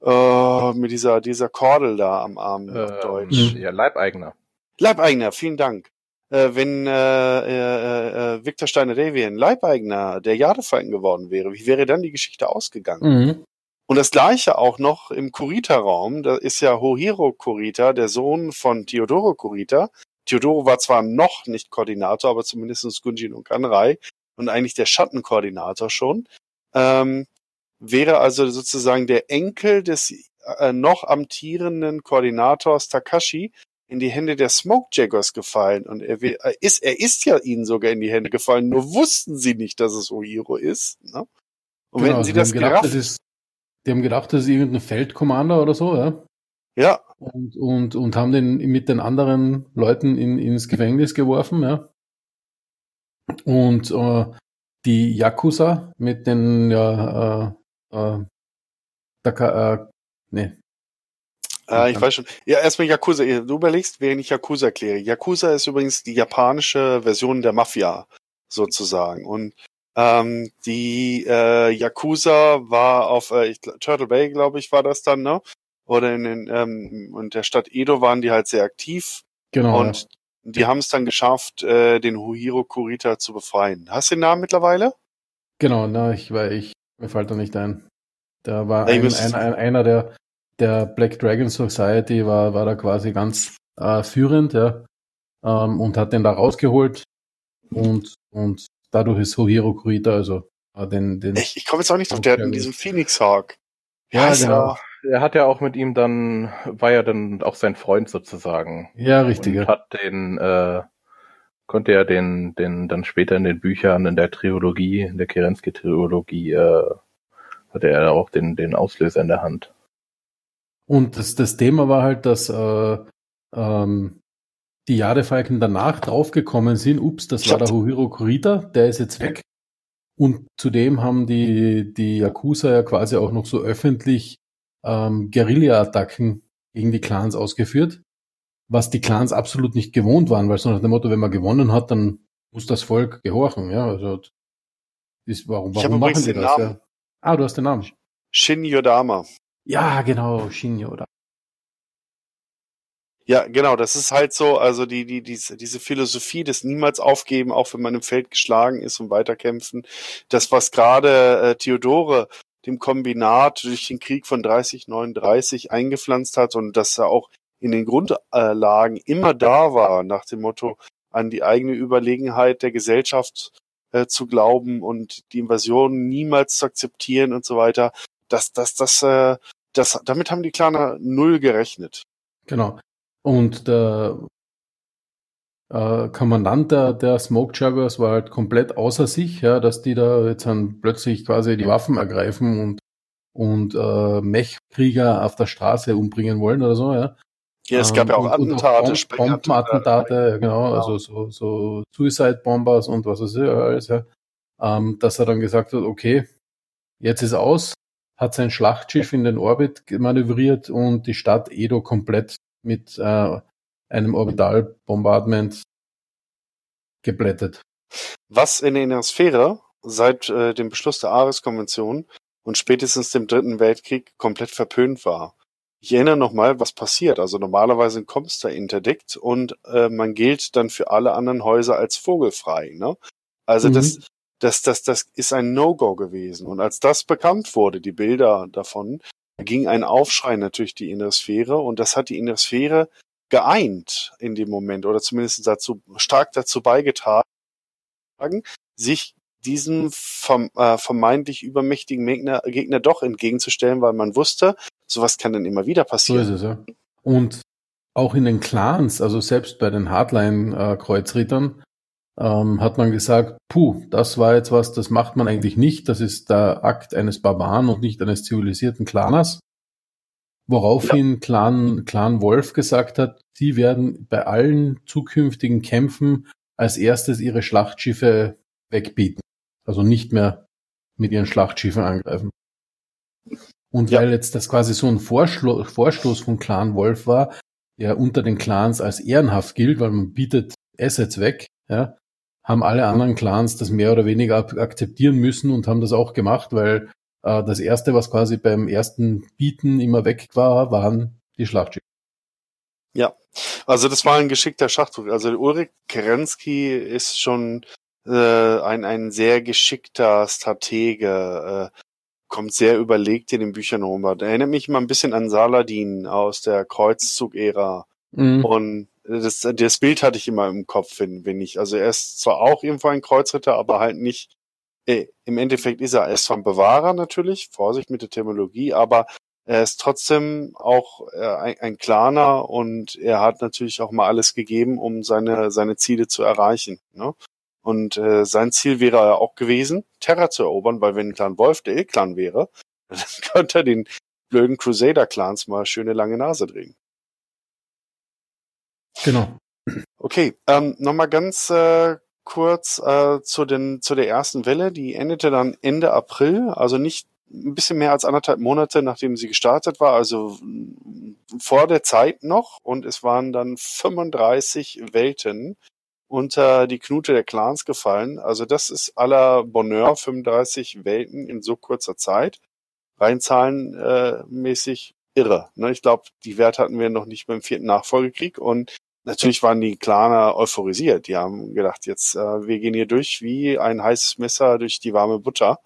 äh, mit dieser, dieser Kordel da am Arm auf Deutsch. Ähm, ja, Leibeigener. Leibeigener, vielen Dank. Äh, wenn äh, äh, äh, Victor Steiner Davian Leibeigener der Jadefalken geworden wäre, wie wäre dann die Geschichte ausgegangen? Mhm. Und das gleiche auch noch im Kurita-Raum. Da ist ja Hohiro Kurita, der Sohn von Theodoro Kurita. Theodoro war zwar noch nicht Koordinator, aber zumindest Gunjin und Kanrai und eigentlich der Schattenkoordinator schon. Ähm, wäre also sozusagen der Enkel des äh, noch amtierenden Koordinators Takashi in die Hände der Smoke Jaggers gefallen. Und er, er ist, er ist ja ihnen sogar in die Hände gefallen, nur wussten sie nicht, dass es Ohiro ist. Ne? Und Genau, wenn sie das gedacht, gerafft, das die haben gedacht, das ist irgendein Feldkommander oder so, ja. ja, Und, und, und haben den mit den anderen Leuten in, ins Gefängnis geworfen, ja. Und äh, die Yakuza mit den, ja, äh, äh, Taka, äh, nee, Äh, ich weiß schon. Ja, erstmal Yakuza. Du überlegst, wer ich Yakuza erkläre. Yakuza ist übrigens die japanische Version der Mafia, sozusagen. Und ähm, die äh, Yakuza war auf äh, ich, Turtle Bay, glaube ich, war das dann, ne? Oder in den, ähm, und der Stadt Edo waren die halt sehr aktiv. genau. und die haben es dann geschafft, äh, den Huhiro Kurita zu befreien. Hast du den Namen mittlerweile? Genau, na, ich, weil ich, mir fällt da nicht ein. Da war Ja, ein, ein, ein, einer der, der Black Dragon Society war, war da quasi ganz äh, führend, ja, ähm, und hat den da rausgeholt und, und dadurch ist Hohiro Kurita, also äh, den, den, Ich, ich komme jetzt auch nicht drauf. Der hat in diesem Phoenix Hawk. Ja, genau. er? Er hat ja auch mit ihm dann, war ja dann auch sein Freund sozusagen. ja, richtig, Und ja. hat den, äh, konnte er den, den dann später in den Büchern, in der Trilogie, in der Kerensky-Trilogie, äh, hatte er auch den, den Auslöser in der Hand. Und das, das Thema war halt, dass äh, ähm, die Jadefalken danach draufgekommen sind, ups, das war der Hohiro Kurita, der ist jetzt weg. Und zudem haben die, die Yakuza ja quasi auch noch so öffentlich ähm, Guerilla-Attacken gegen die Clans ausgeführt, was die Clans absolut nicht gewohnt waren, weil so nach dem Motto, wenn man gewonnen hat, dann muss das Volk gehorchen, ja, also ist, warum, warum machen die das? Namen. Ja? Ah, du hast den Namen. Shin Yodama. Ja, genau, Shinjo, oder? Ja, genau, das ist halt so, also die, die, diese, diese Philosophie des niemals aufgeben, auch wenn man im Feld geschlagen ist und weiterkämpfen. Das, was gerade äh, Theodore dem Kombinat durch den Krieg von 30, 39 eingepflanzt hat und dass er auch in den Grundlagen immer da war, nach dem Motto, an die eigene Überlegenheit der Gesellschaft äh, zu glauben und die Invasion niemals zu akzeptieren und so weiter. Das, das, das, äh, das, damit haben die Klaner null gerechnet. Genau. Und der äh, Kommandant der, der Smoke Juggers war halt komplett außer sich, ja, dass die da jetzt dann plötzlich quasi die Waffen ergreifen und, und äh, Mechkrieger auf der Straße umbringen wollen oder so, ja. Ja, es gab ja auch Ähm, und- und Attentate, Bomb- Sprengattentate. Bombenattentate, ja, genau, Genau. also so, so Suicide Bombers und was weiß ich alles, ja. Ähm, dass er dann gesagt hat, okay, jetzt ist aus, hat sein Schlachtschiff in den Orbit manövriert und die Stadt Edo komplett mit äh, einem Orbitalbombardment geblättet. Was in der Innersphäre seit äh, dem Beschluss der Ares-Konvention und spätestens dem Dritten Weltkrieg komplett verpönt war. ich erinnere nochmal, was passiert. Also normalerweise kommst du interdickt und äh, man gilt dann für alle anderen Häuser als vogelfrei. Ne? Also mhm. das, das, das, das ist ein No-Go gewesen. Und als das bekannt wurde, die Bilder davon, ging ein Aufschrei natürlich die innere Sphäre und das hat die innere Sphäre geeint in dem Moment oder zumindest dazu stark dazu beigetragen, sich diesen verm äh, vermeintlich übermächtigen Gegner, Gegner doch entgegenzustellen, weil man wusste, sowas kann dann immer wieder passieren. So ist es, ja. Und auch in den Clans, also selbst bei den Hardline-Kreuzrittern, ähm, hat man gesagt, puh, das war jetzt was, das macht man eigentlich nicht, das ist der Akt eines Barbaren und nicht eines zivilisierten Claners. Woraufhin ja. Clan, Clan Wolf gesagt hat, sie werden bei allen zukünftigen Kämpfen als erstes ihre Schlachtschiffe wegbieten. Also nicht mehr mit ihren Schlachtschiffen angreifen. Und ja. weil jetzt das quasi so ein Vorschlo Vorstoß von Clan Wolf war, der unter den Clans als ehrenhaft gilt, weil man bietet Assets weg, ja, haben alle anderen Clans das mehr oder weniger akzeptieren müssen und haben das auch gemacht, weil äh, das erste, was quasi beim ersten Bieten immer weg war, waren die Schlachtschiffe. Ja, also das war ein geschickter Schachzug. Also Ulrich Kerensky ist schon äh, ein, ein sehr geschickter Stratege, äh, kommt sehr überlegt in den Büchern rum. Erinnert mich mal ein bisschen an Saladin aus der Kreuzzug-Ära. Mhm. Und das, das Bild hatte ich immer im Kopf, wenn, wenn ich. Also er ist zwar auch irgendwo ein Kreuzritter, aber halt nicht. Äh, Im Endeffekt ist er, er ist vom Bewahrer natürlich, Vorsicht mit der Terminologie, aber er ist trotzdem auch äh, ein, ein Klaner und er hat natürlich auch mal alles gegeben, um seine, seine Ziele zu erreichen. Ne? Und äh, sein Ziel wäre ja auch gewesen, Terra zu erobern, weil wenn Clan Wolf der E-Clan wäre, dann könnte er den blöden Crusader-Clans mal schöne lange Nase drehen. Genau. Okay, ähm, nochmal ganz äh, kurz äh, zu, den, zu der ersten Welle. Die endete dann Ende April, also nicht ein bisschen mehr als anderthalb Monate, nachdem sie gestartet war, also vor der Zeit noch. Und es waren dann 35 Welten unter die Knute der Clans gefallen. Also das ist aller Bonheur, 35 Welten in so kurzer Zeit. Rein zahlenmäßig irre. Ne? Ich glaube, die Werte hatten wir noch nicht beim vierten Nachfolgekrieg und natürlich waren die Klaner euphorisiert. Die haben gedacht, jetzt äh, wir gehen hier durch wie ein heißes Messer durch die warme Butter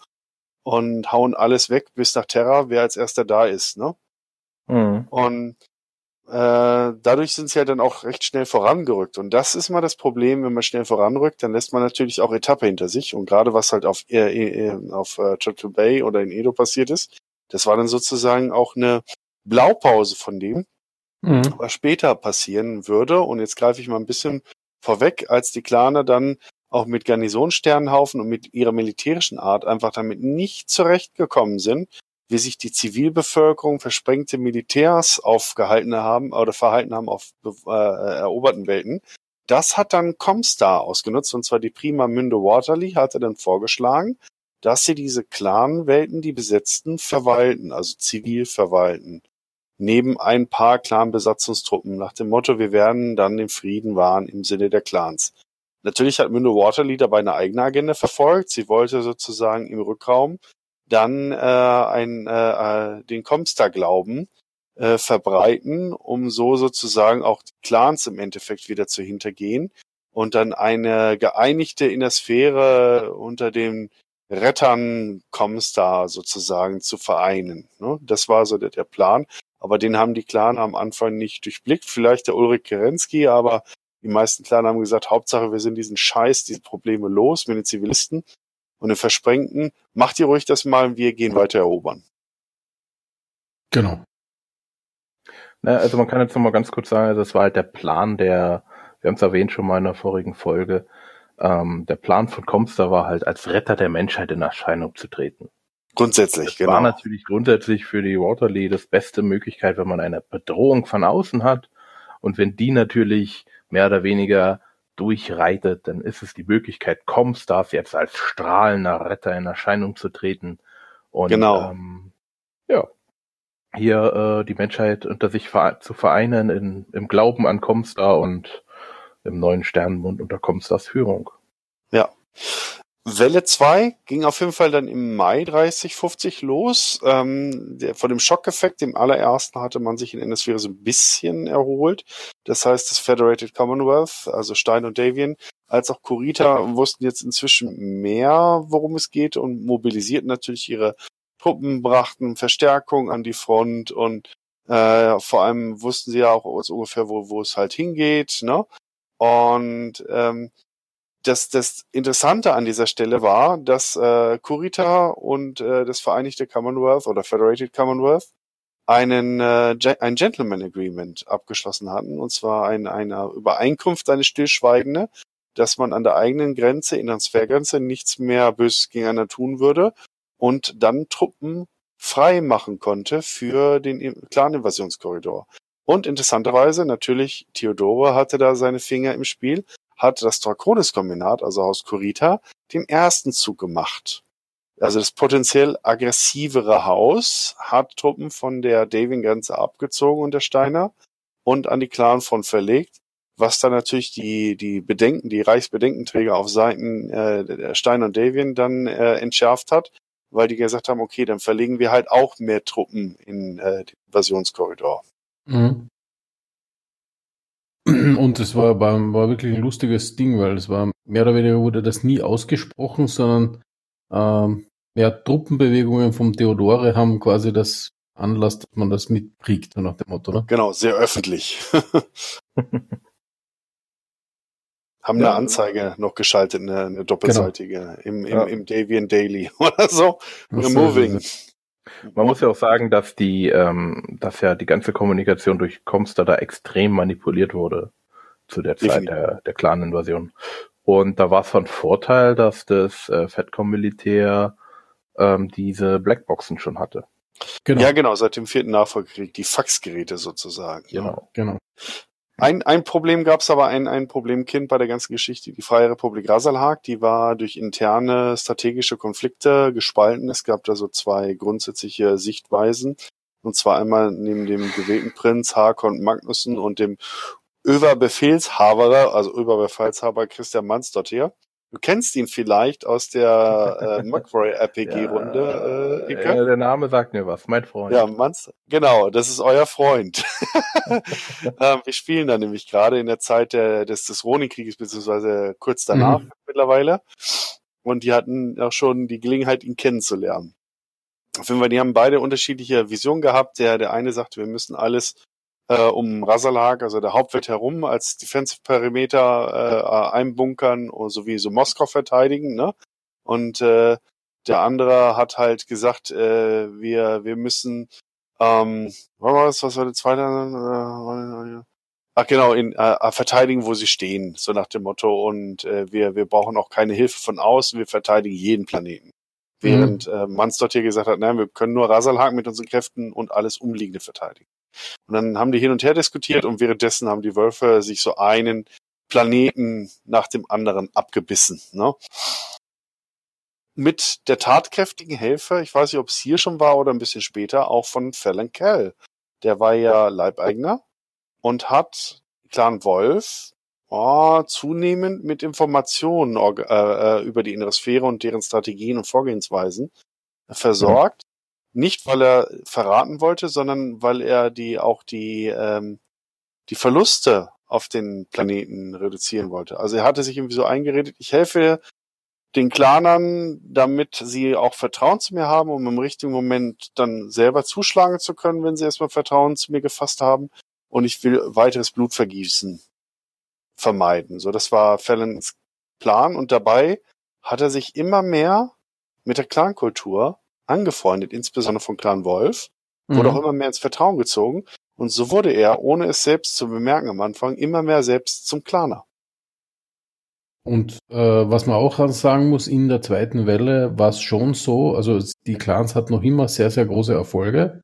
und hauen alles weg bis nach Terra, wer als erster da ist. Ne? Mhm. Und äh, dadurch sind sie ja dann auch recht schnell vorangerückt. Und das ist mal das Problem, wenn man schnell voranrückt, dann lässt man natürlich auch Etappe hinter sich. Und gerade was halt auf, äh, äh, auf äh, Turtle Bay oder in Edo passiert ist, das war dann sozusagen auch eine Blaupause von dem, mhm. was später passieren würde. Und jetzt greife ich mal ein bisschen vorweg, als die Klaner dann auch mit Garnisonsternenhaufen und mit ihrer militärischen Art einfach damit nicht zurechtgekommen sind, wie sich die Zivilbevölkerung versprengte Militärs aufgehalten haben oder verhalten haben auf äh, eroberten Welten. Das hat dann Comstar ausgenutzt, und zwar die Prima Münde Waterly hatte dann vorgeschlagen, dass sie diese Clan-Welten, die besetzten, verwalten, also zivil verwalten. Neben ein paar Clan-Besatzungstruppen nach dem Motto, wir werden dann den Frieden wahren im Sinne der Clans. Natürlich hat Münde Waterly dabei eine eigene Agenda verfolgt. Sie wollte sozusagen im Rückraum dann äh, ein, äh, äh, den Comstar-Glauben äh, verbreiten, um so sozusagen auch die Clans im Endeffekt wieder zu hintergehen und dann eine geeinigte Innersphäre unter den Rettern Comstar sozusagen zu vereinen. Ne? Das war so der, der Plan. Aber den haben die Clan am Anfang nicht durchblickt. Vielleicht der Ulrich Kerensky, aber die meisten Clan haben gesagt, Hauptsache wir sind diesen Scheiß, diese Probleme los mit den Zivilisten und den Versprengten, macht ihr ruhig das mal, wir gehen weiter erobern. Genau. Na, also man kann jetzt noch mal ganz kurz sagen, das war halt der Plan der, wir haben es erwähnt schon mal in der vorigen Folge, ähm, der Plan von Comstar war halt als Retter der Menschheit in Erscheinung zu treten. Grundsätzlich, das genau. war natürlich grundsätzlich für die Waterloo das beste Möglichkeit, wenn man eine Bedrohung von außen hat und wenn die natürlich mehr oder weniger durchreitet, dann ist es die Möglichkeit, Comstars jetzt als strahlender Retter in Erscheinung zu treten. Und genau. ähm, ja, hier äh, die Menschheit unter sich zu vereinen in, im Glauben an Comstar und im neuen Sternenmund unter Comstars Führung. Ja. Welle 2 ging auf jeden Fall dann im Mai 3050 los. Ähm, der, von dem Schockeffekt, dem allerersten, hatte man sich in Endosphäre so ein bisschen erholt. Das heißt, das Federated Commonwealth, also Stein und Davian, als auch Kurita wussten jetzt inzwischen mehr, worum es geht und mobilisierten natürlich ihre Truppen, brachten Verstärkung an die Front und äh, vor allem wussten sie ja auch ungefähr, wo, wo es halt hingeht. Ne? Und ähm, das, das Interessante an dieser Stelle war, dass äh, Kurita und äh, das Vereinigte Commonwealth oder Federated Commonwealth einen äh, ein Gentleman Agreement abgeschlossen hatten, und zwar ein, eine Übereinkunft, eine stillschweigende, dass man an der eigenen Grenze, in der Sphärgrenze, nichts mehr Böses gegeneinander tun würde und dann Truppen frei machen konnte für den Clan-Invasionskorridor. Und interessanterweise, natürlich, Theodore hatte da seine Finger im Spiel, hat das Draconis-Kombinat, also Haus Kurita, den ersten Zug gemacht. Also das potenziell aggressivere Haus hat Truppen von der Davin-Grenze abgezogen und der Steiner und an die Clanfront verlegt, was dann natürlich die, die Bedenken, die Reichsbedenkenträger auf Seiten äh, Steiner und Davin dann äh, entschärft hat, weil die gesagt haben, okay, dann verlegen wir halt auch mehr Truppen in äh, den Invasionskorridor. Mhm. Und es war, war, war wirklich ein lustiges Ding, weil es war mehr oder weniger wurde das nie ausgesprochen, sondern ähm, ja, Truppenbewegungen vom Theodore haben quasi das Anlass, dass man das mitkriegt, so nach dem Motto, oder? Genau, sehr öffentlich. haben ja, eine Anzeige noch geschaltet, eine, eine doppelseitige, genau. im, im, ja. im Davian Daily oder so. Removing. Man muss ja auch sagen, dass die, ähm, dass ja die ganze Kommunikation durch Comster da extrem manipuliert wurde zu der. Zeit der, der Clan-Invasion. Und da war es von Vorteil, dass das äh, Fettcom-Militär ähm, diese Blackboxen schon hatte. Genau. Ja, genau, seit dem vierten Nachfolgekrieg, die Faxgeräte sozusagen. Genau. genau. Ein, ein Problem gab es aber, ein, ein Problemkind bei der ganzen Geschichte. Die Freie Republik Rasalhag, die war durch interne strategische Konflikte gespalten. Es gab da so zwei grundsätzliche Sichtweisen. Und zwar einmal neben dem gewählten Prinz Harkon Magnussen und dem Överbefehlshaber, also Överbefehlshaber Christian her. Du kennst ihn vielleicht aus der äh, äh, Ike? Ja, der Name sagt mir was, mein Freund. Ja, Manz, genau, das ist euer Freund. ähm, wir spielen da nämlich gerade in der Zeit der, des, des Ronin-Krieges, beziehungsweise kurz danach mhm. mittlerweile. Und die hatten auch schon die Gelegenheit, ihn kennenzulernen. Auf jeden Fall, die haben beide unterschiedliche Visionen gehabt. Der, der eine sagte, wir müssen alles äh, um Rasalag, also der Hauptwelt herum, als Defensive Perimeter äh, einbunkern sowie so Moskau verteidigen. Ne? Und äh, der andere hat halt gesagt, äh, wir wir müssen, ähm, war das, was war der zweite? Äh, ach genau, in, äh, verteidigen, wo sie stehen, so nach dem Motto. Und äh, wir wir brauchen auch keine Hilfe von außen, wir verteidigen jeden Planeten. Während mhm. äh, dort hier gesagt hat, nein, wir können nur Rasalhag mit unseren Kräften und alles Umliegende verteidigen. Und dann haben die hin und her diskutiert und währenddessen haben die Wölfe sich so einen Planeten nach dem anderen abgebissen. Ne? Mit der tatkräftigen Hilfe, ich weiß nicht, ob es hier schon war oder ein bisschen später, auch von Fallon Kell. Der war ja Leibeigner und hat Clan Wolf oh, zunehmend mit Informationen äh, äh, über die innere Sphäre und deren Strategien und Vorgehensweisen versorgt. Nicht, weil er verraten wollte, sondern weil er die auch die, ähm, die Verluste auf den Planeten reduzieren wollte. Also er hatte sich irgendwie so eingeredet, ich helfe den Clanern, damit sie auch Vertrauen zu mir haben, um im richtigen Moment dann selber zuschlagen zu können, wenn sie erstmal Vertrauen zu mir gefasst haben. Und ich will weiteres Blutvergießen vermeiden. So, das war Fallons Plan. Und dabei hat er sich immer mehr mit der Clankultur angefreundet, insbesondere von Clan Wolf, wurde mhm. auch immer mehr ins Vertrauen gezogen. Und so wurde er, ohne es selbst zu bemerken am Anfang, immer mehr selbst zum Claner. Und äh, was man auch sagen muss, in der zweiten Welle war es schon so, also die Clans hatten noch immer sehr, sehr große Erfolge.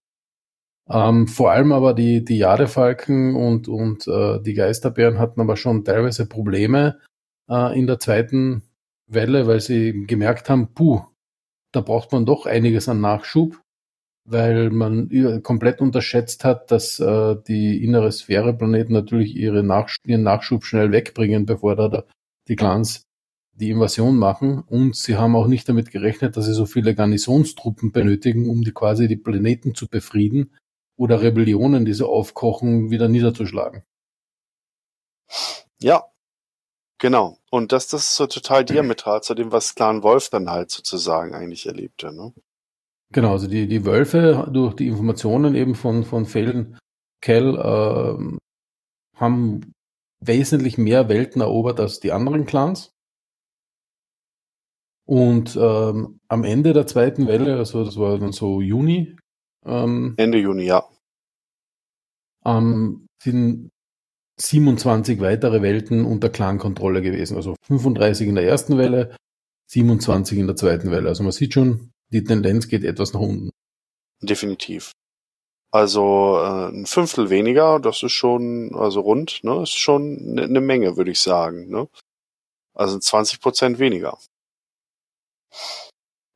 Ähm, vor allem aber die, die Jadefalken und, und äh, die Geisterbären hatten aber schon teilweise Probleme äh, in der zweiten Welle, weil sie gemerkt haben, puh, da braucht man doch einiges an Nachschub, weil man komplett unterschätzt hat, dass äh, die innere Sphäre Planeten natürlich ihre Nach ihren Nachschub schnell wegbringen, bevor da die Clans die Invasion machen. Und sie haben auch nicht damit gerechnet, dass sie so viele Garnisonstruppen benötigen, um die quasi die Planeten zu befrieden oder Rebellionen, die so aufkochen, wieder niederzuschlagen. Ja, genau. Und das, das ist so total diametral zu dem, was Clan Wolf dann halt sozusagen eigentlich erlebte. Ne? Genau, also die, die Wölfe durch die Informationen eben von, von Felden Kell äh, haben wesentlich mehr Welten erobert als die anderen Clans. Und ähm, am Ende der zweiten Welle, also das war dann so Juni. Ähm, Ende Juni, ja. Ähm, sind 27 weitere Welten unter Clan-Kontrolle gewesen. Also 35 in der ersten Welle, 27 in der zweiten Welle. Also man sieht schon, die Tendenz geht etwas nach unten. Definitiv. Also äh, ein Fünftel weniger, das ist schon, also rund, ne, ist schon eine ne Menge, würde ich sagen. Ne? Also 20 Prozent weniger.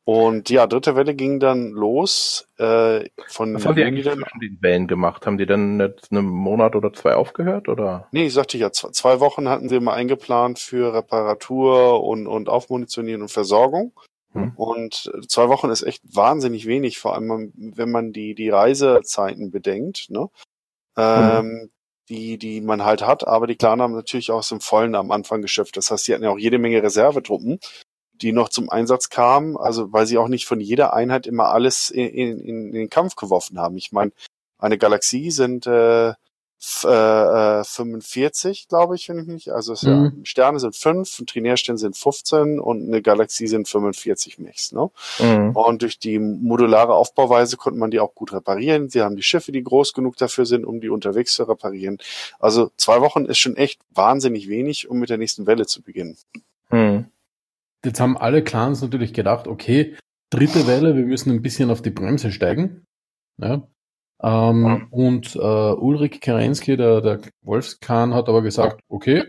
Und ja, dritte Welle ging dann los. Äh, von Was haben die eigentlich dann, zwischen den Wellen gemacht? Haben die dann jetzt einen Monat oder zwei aufgehört? Oder? Nee, ich sagte ja, zwei, zwei Wochen hatten sie immer eingeplant für Reparatur und, und Aufmunitionieren und Versorgung. Hm. Und zwei Wochen ist echt wahnsinnig wenig, vor allem wenn man die, die Reisezeiten bedenkt, ne? Ähm, hm. die, die man halt hat, aber die Clan haben natürlich auch so im Vollen am Anfang geschöpft. Das heißt, die hatten ja auch jede Menge Reservetruppen, die noch zum Einsatz kamen, also weil sie auch nicht von jeder Einheit immer alles in, in, in den Kampf geworfen haben. Ich meine, eine Galaxie sind äh, äh, 45, äh, glaube ich, wenn ich nicht. Also es, mhm. ja, Sterne sind 5, Trinärsterne sind 15 und eine Galaxie sind 45 Mechs. Ne? Mhm. Und durch die modulare Aufbauweise konnte man die auch gut reparieren. Sie haben die Schiffe, die groß genug dafür sind, um die unterwegs zu reparieren. Also zwei Wochen ist schon echt wahnsinnig wenig, um mit der nächsten Welle zu beginnen. Mhm. Jetzt haben alle Clans natürlich gedacht, okay, dritte Welle, wir müssen ein bisschen auf die Bremse steigen. Ja, ähm. Und äh, Ulrich Kerensky, der, der Wolfskahn, hat aber gesagt, okay,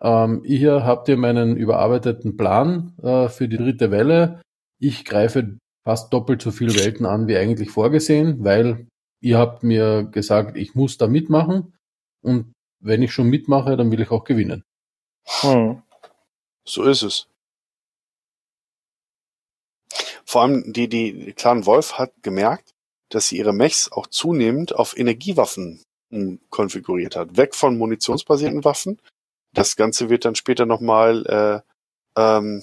ähm, hier habt ihr meinen überarbeiteten Plan äh, für die dritte Welle. Ich greife fast doppelt so viele Welten an wie eigentlich vorgesehen, weil ihr habt mir gesagt, ich muss da mitmachen. Und wenn ich schon mitmache, dann will ich auch gewinnen. Hm. So ist es. Vor allem die, die Clan Wolf hat gemerkt, dass sie ihre Mechs auch zunehmend auf Energiewaffen hm, konfiguriert hat. Weg von munitionsbasierten Waffen. Das Ganze wird dann später nochmal äh, ähm,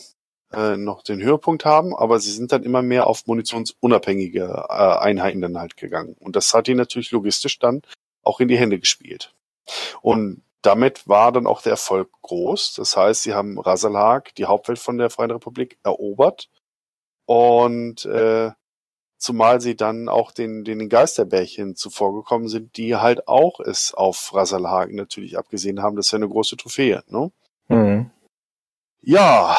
äh, noch den Höhepunkt haben, aber sie sind dann immer mehr auf munitionsunabhängige äh, Einheiten dann halt gegangen. Und das hat ihnen natürlich logistisch dann auch in die Hände gespielt. Und damit war dann auch der Erfolg groß. Das heißt, sie haben Rasalhag, die Hauptwelt von der Freien Republik, erobert und äh, zumal sie dann auch den, den Geisterbärchen zuvorgekommen sind, die halt auch es auf Rassalhagen natürlich abgesehen haben. Das ist ja eine große Trophäe, ne? Mhm. Ja,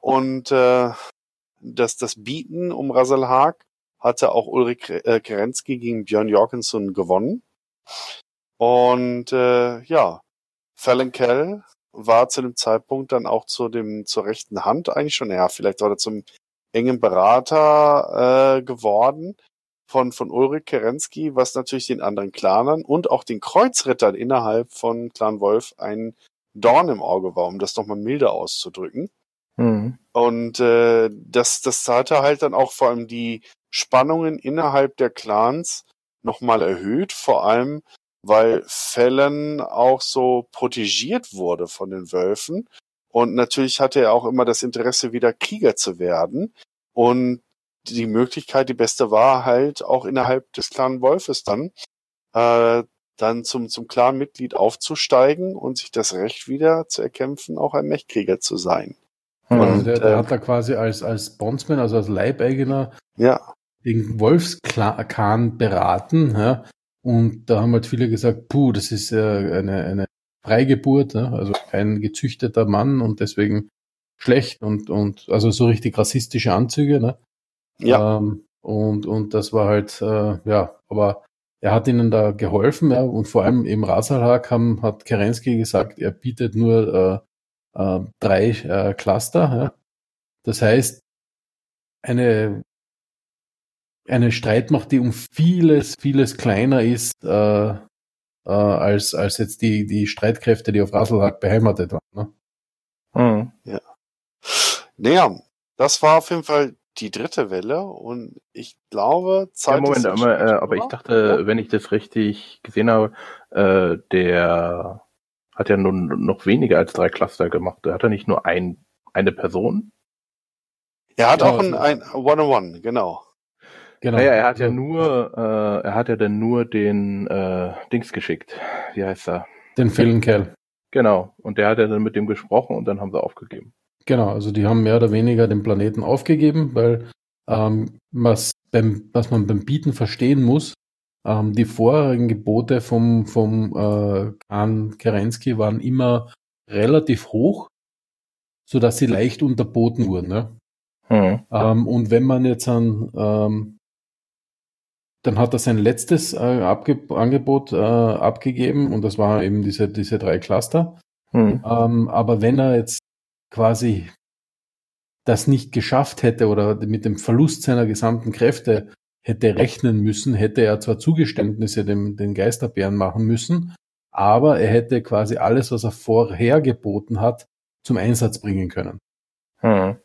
und äh, das, das Bieten um Rassalhag hatte auch Ulrich äh, Kerensky gegen Björn Jorgensen gewonnen. Und äh, ja, Fallon Kell war zu dem Zeitpunkt dann auch zu dem zur rechten Hand eigentlich schon, ja, vielleicht war er zum engen Berater äh, geworden von, von Ulrich Kerensky, was natürlich den anderen Clanern und auch den Kreuzrittern innerhalb von Clan Wolf ein Dorn im Auge war, um das nochmal milder auszudrücken. Mhm. Und äh, das, das hatte halt dann auch vor allem die Spannungen innerhalb der Clans nochmal erhöht, vor allem weil Fallon auch so protegiert wurde von den Wölfen und natürlich hatte er auch immer das Interesse, wieder Krieger zu werden. Und die Möglichkeit, die beste war halt auch innerhalb des Clan Wolfes dann, äh, dann zum, zum Clan-Mitglied aufzusteigen und sich das Recht wieder zu erkämpfen, auch ein Mechkrieger zu sein. Und, also der, der äh, hat da quasi als, als Bondsman, also als Leibeigener, ja. den Wolfsklan beraten, ja. Und da haben halt viele gesagt, puh, das ist äh, eine, eine Freigeburt, ne? also kein gezüchteter Mann und deswegen schlecht und, und also so richtig rassistische Anzüge. Ne? Ja. Ähm, und, und das war halt, äh, ja, aber er hat ihnen da geholfen, ja, und vor allem im Rasalhag haben, hat Kerensky gesagt, er bietet nur äh, äh, drei äh, Cluster. Ja? Das heißt, eine, eine Streitmacht, die um vieles, vieles kleiner ist, äh, äh, als, als jetzt die, die Streitkräfte, die auf Raselhack beheimatet waren. Ne? Mhm. Ja. Naja, das war auf jeden Fall die dritte Welle und ich glaube, Zeit Ja, Moment, ist aber, äh, aber ich dachte, wenn ich das richtig gesehen habe, äh, der hat ja nun noch weniger als drei Cluster gemacht. Der hat ja nicht nur ein, eine Person. Er hat Ja, auch ein, also- ein One-on-One, genau. Genau. Naja, er hat ja nur, äh, er hat ja dann nur den äh, Dings geschickt. Wie heißt er? Den Phil Kell. Genau. Und der hat ja dann mit dem gesprochen und dann haben sie aufgegeben. Genau, also die haben mehr oder weniger den Planeten aufgegeben, weil ähm, was, beim, was man beim Bieten verstehen muss, ähm, die vorherigen Gebote vom, vom äh, Khan Kerensky waren immer relativ hoch, sodass sie leicht unterboten wurden. Ne? Hm. Ähm, und wenn man jetzt an, ähm, dann hat er sein letztes äh, Angebot äh, abgegeben und das war eben diese, diese drei Cluster. Hm. Ähm, aber wenn er jetzt quasi das nicht geschafft hätte oder mit dem Verlust seiner gesamten Kräfte hätte rechnen müssen, hätte er zwar Zugeständnisse dem, den Geisterbären machen müssen, aber er hätte quasi alles, was er vorher geboten hat, zum Einsatz bringen können. Hm.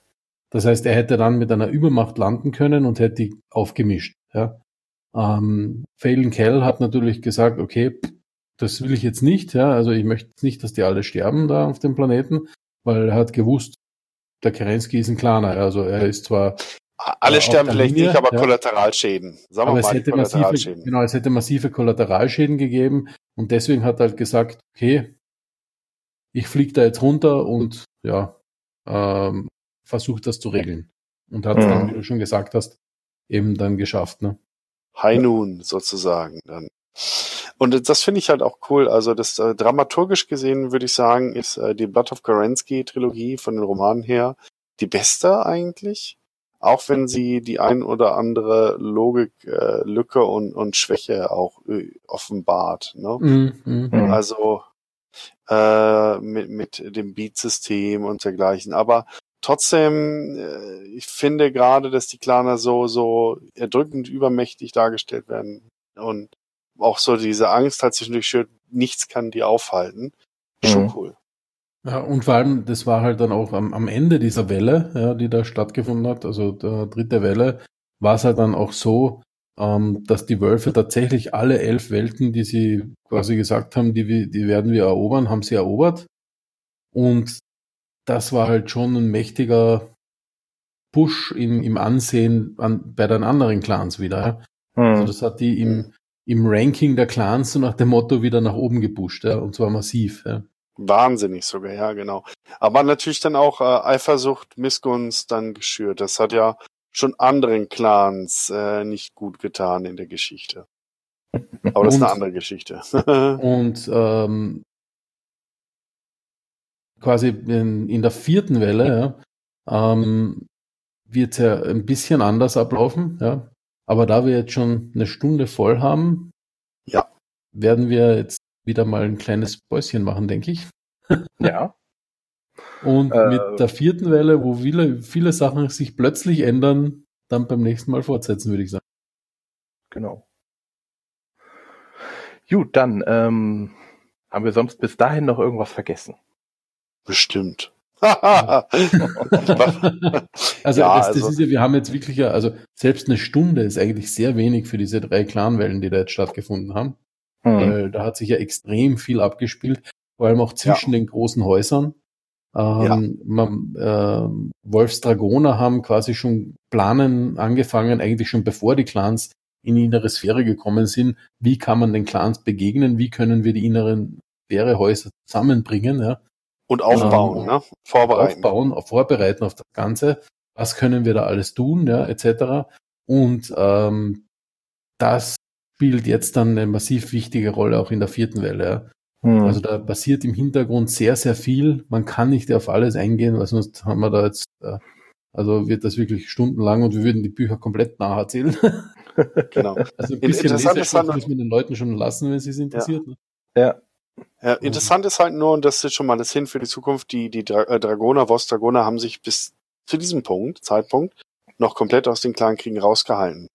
Das heißt, er hätte dann mit einer Übermacht landen können und hätte die aufgemischt. Ja. Ähm, Phelan Kell hat natürlich gesagt, okay, pff, das will ich jetzt nicht. Ja. Also ich möchte nicht, dass die alle sterben da auf dem Planeten, weil er hat gewusst, der Kerensky ist ein Kleiner. Also er ist zwar, Alle auf sterben vielleicht Linie, nicht, aber ja. Kollateralschäden. Sagen aber wir es mal die hätte massive, Kollateralschäden. genau, es hätte massive Kollateralschäden gegeben und deswegen hat er halt gesagt, okay, ich fliege da jetzt runter und ja, ähm, versuche das zu regeln. Und hat es Mhm. dann, wie du schon gesagt hast, eben dann geschafft. Ne? High Noon sozusagen dann. Und das finde ich halt auch cool. Also das äh, dramaturgisch gesehen würde ich sagen, ist äh, die Blood of Kerensky Trilogie von den Romanen her die beste eigentlich. Auch wenn sie die ein oder andere Logik, äh, Lücke und, und Schwäche auch äh, offenbart. Ne? Mhm, mhm. Mhm. Also äh, mit, mit dem Beat-System und dergleichen. Aber trotzdem, äh, ich finde gerade, dass die Klaner so, so erdrückend übermächtig dargestellt werden und auch so diese Angst hat zwischendurch schürt, nichts kann die aufhalten. Schon Mhm. cool. Ja, und vor allem, das war halt dann auch am, am Ende dieser Welle, ja, die da stattgefunden hat, also der dritte Welle, war es halt dann auch so, ähm, dass die Wölfe tatsächlich alle elf Welten, die sie quasi gesagt haben, die, wir- die werden wir erobern, haben sie erobert. Und das war halt schon ein mächtiger Push im, im Ansehen an, bei den anderen Clans wieder. Ja. Also Hm. das hat die im, im Ranking der Clans so nach dem Motto wieder nach oben gepusht, ja, und zwar massiv. Ja. Wahnsinnig sogar, ja, genau. Aber natürlich dann auch äh, Eifersucht, Missgunst dann geschürt. Das hat ja schon anderen Clans äh, nicht gut getan in der Geschichte. Aber das ist eine Und- andere Geschichte. Und ähm, quasi in, in der vierten Welle ja, ähm, wird es ja ein bisschen anders ablaufen. Ja. Aber da wir jetzt schon eine Stunde voll haben, Ja. werden wir jetzt wieder mal ein kleines Päuschen machen, denke ich. Ja. Und Äh, mit der vierten Welle, wo viele, viele Sachen sich plötzlich ändern, dann beim nächsten Mal fortsetzen, würde ich sagen. Genau. Gut, dann ähm, haben wir sonst bis dahin noch irgendwas vergessen. Bestimmt. Also, Ja, das, das also- ist ja, wir haben jetzt wirklich, ja, also selbst eine Stunde ist eigentlich sehr wenig für diese drei Clanwellen, die da jetzt stattgefunden haben. Hm. Weil da hat sich ja extrem viel abgespielt, vor allem auch zwischen den großen Häusern. Ähm, man, ähm, Wolfs Dragoner haben quasi schon planen angefangen, eigentlich schon bevor die Clans in die innere Sphäre gekommen sind. Wie kann man den Clans begegnen? Wie können wir die inneren Sphärehäuser zusammenbringen? Ja? Und aufbauen, Ähm, ne? Vorbereiten. aufbauen, auf vorbereiten auf das Ganze. Was können wir da alles tun, ja, etc. Und ähm, das spielt jetzt dann eine massiv wichtige Rolle auch in der vierten Welle. Ja. Hm. Also da passiert im Hintergrund sehr, sehr viel. Man kann nicht auf alles eingehen, weil sonst haben wir da jetzt, äh, also wird das wirklich stundenlang und wir würden die Bücher komplett nacherzählen. Genau. Also ein In- bisschen Lesestoff muss man den Leuten schon lassen, wenn sie es interessiert. Ne? ja. Ja, interessant ist halt nur, und das ist schon mal das hin für die Zukunft, die, die Dra äh, Dragoner, Voss Dragoner haben sich bis zu diesem Punkt, Zeitpunkt, noch komplett aus den Clankriegen rausgehalten.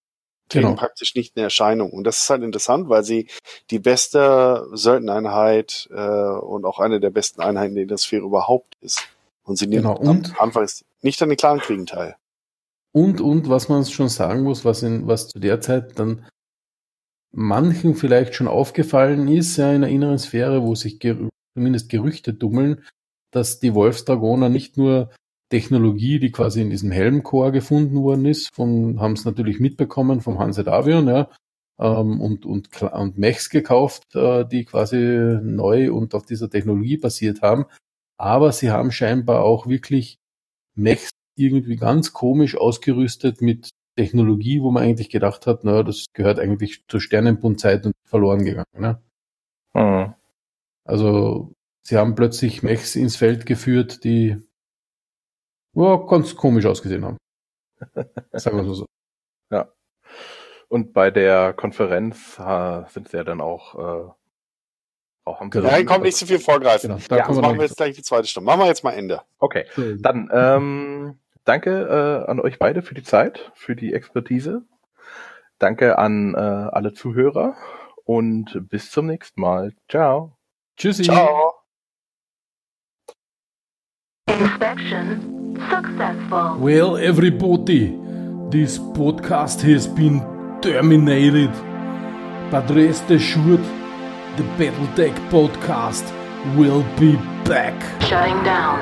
Treten Genau. praktisch nicht in Erscheinung. Und das ist halt interessant, weil sie die beste Söldnereinheit äh, und auch eine der besten Einheiten in der Sphäre überhaupt ist. Und sie nehmen Genau, und- anfangs nicht an den Clankriegen teil. Und, und was man schon sagen muss, was, in, was zu der Zeit dann manchen vielleicht schon aufgefallen ist, ja, in der inneren Sphäre, wo sich ger zumindest Gerüchte dummeln, dass die Wolfsdragoner nicht nur Technologie, die quasi in diesem Helmchor gefunden worden ist, von, haben es natürlich mitbekommen vom Hanse Davion, ja, ähm, und, und, und Mechs gekauft, äh, die quasi neu und auf dieser Technologie basiert haben. Aber sie haben scheinbar auch wirklich Mechs irgendwie ganz komisch ausgerüstet mit Technologie, wo man eigentlich gedacht hat, naja, das gehört eigentlich zur Sternenbundzeit und verloren gegangen. Ne? Hm. Also sie haben plötzlich Mechs ins Feld geführt, die ja, ganz komisch ausgesehen haben. Sagen wir mal so. Und bei der Konferenz äh, sind sie ja dann auch, äh, auch haben sie Genau. Nein, kommt nicht zu viel vorgreifen. Genau, da Ja, kommen Das wir machen wir jetzt gleich die zweite Stunde. Machen wir jetzt mal Ende. Okay, dann ähm, danke äh, an euch beide für die Zeit, für die Expertise. Danke an äh, alle Zuhörer und bis zum nächsten Mal. Ciao. Tschüssi. Ciao. Inspection successful. Well, everybody, this podcast has been terminated. But rest assured, the Battletech podcast will be back. Shutting down.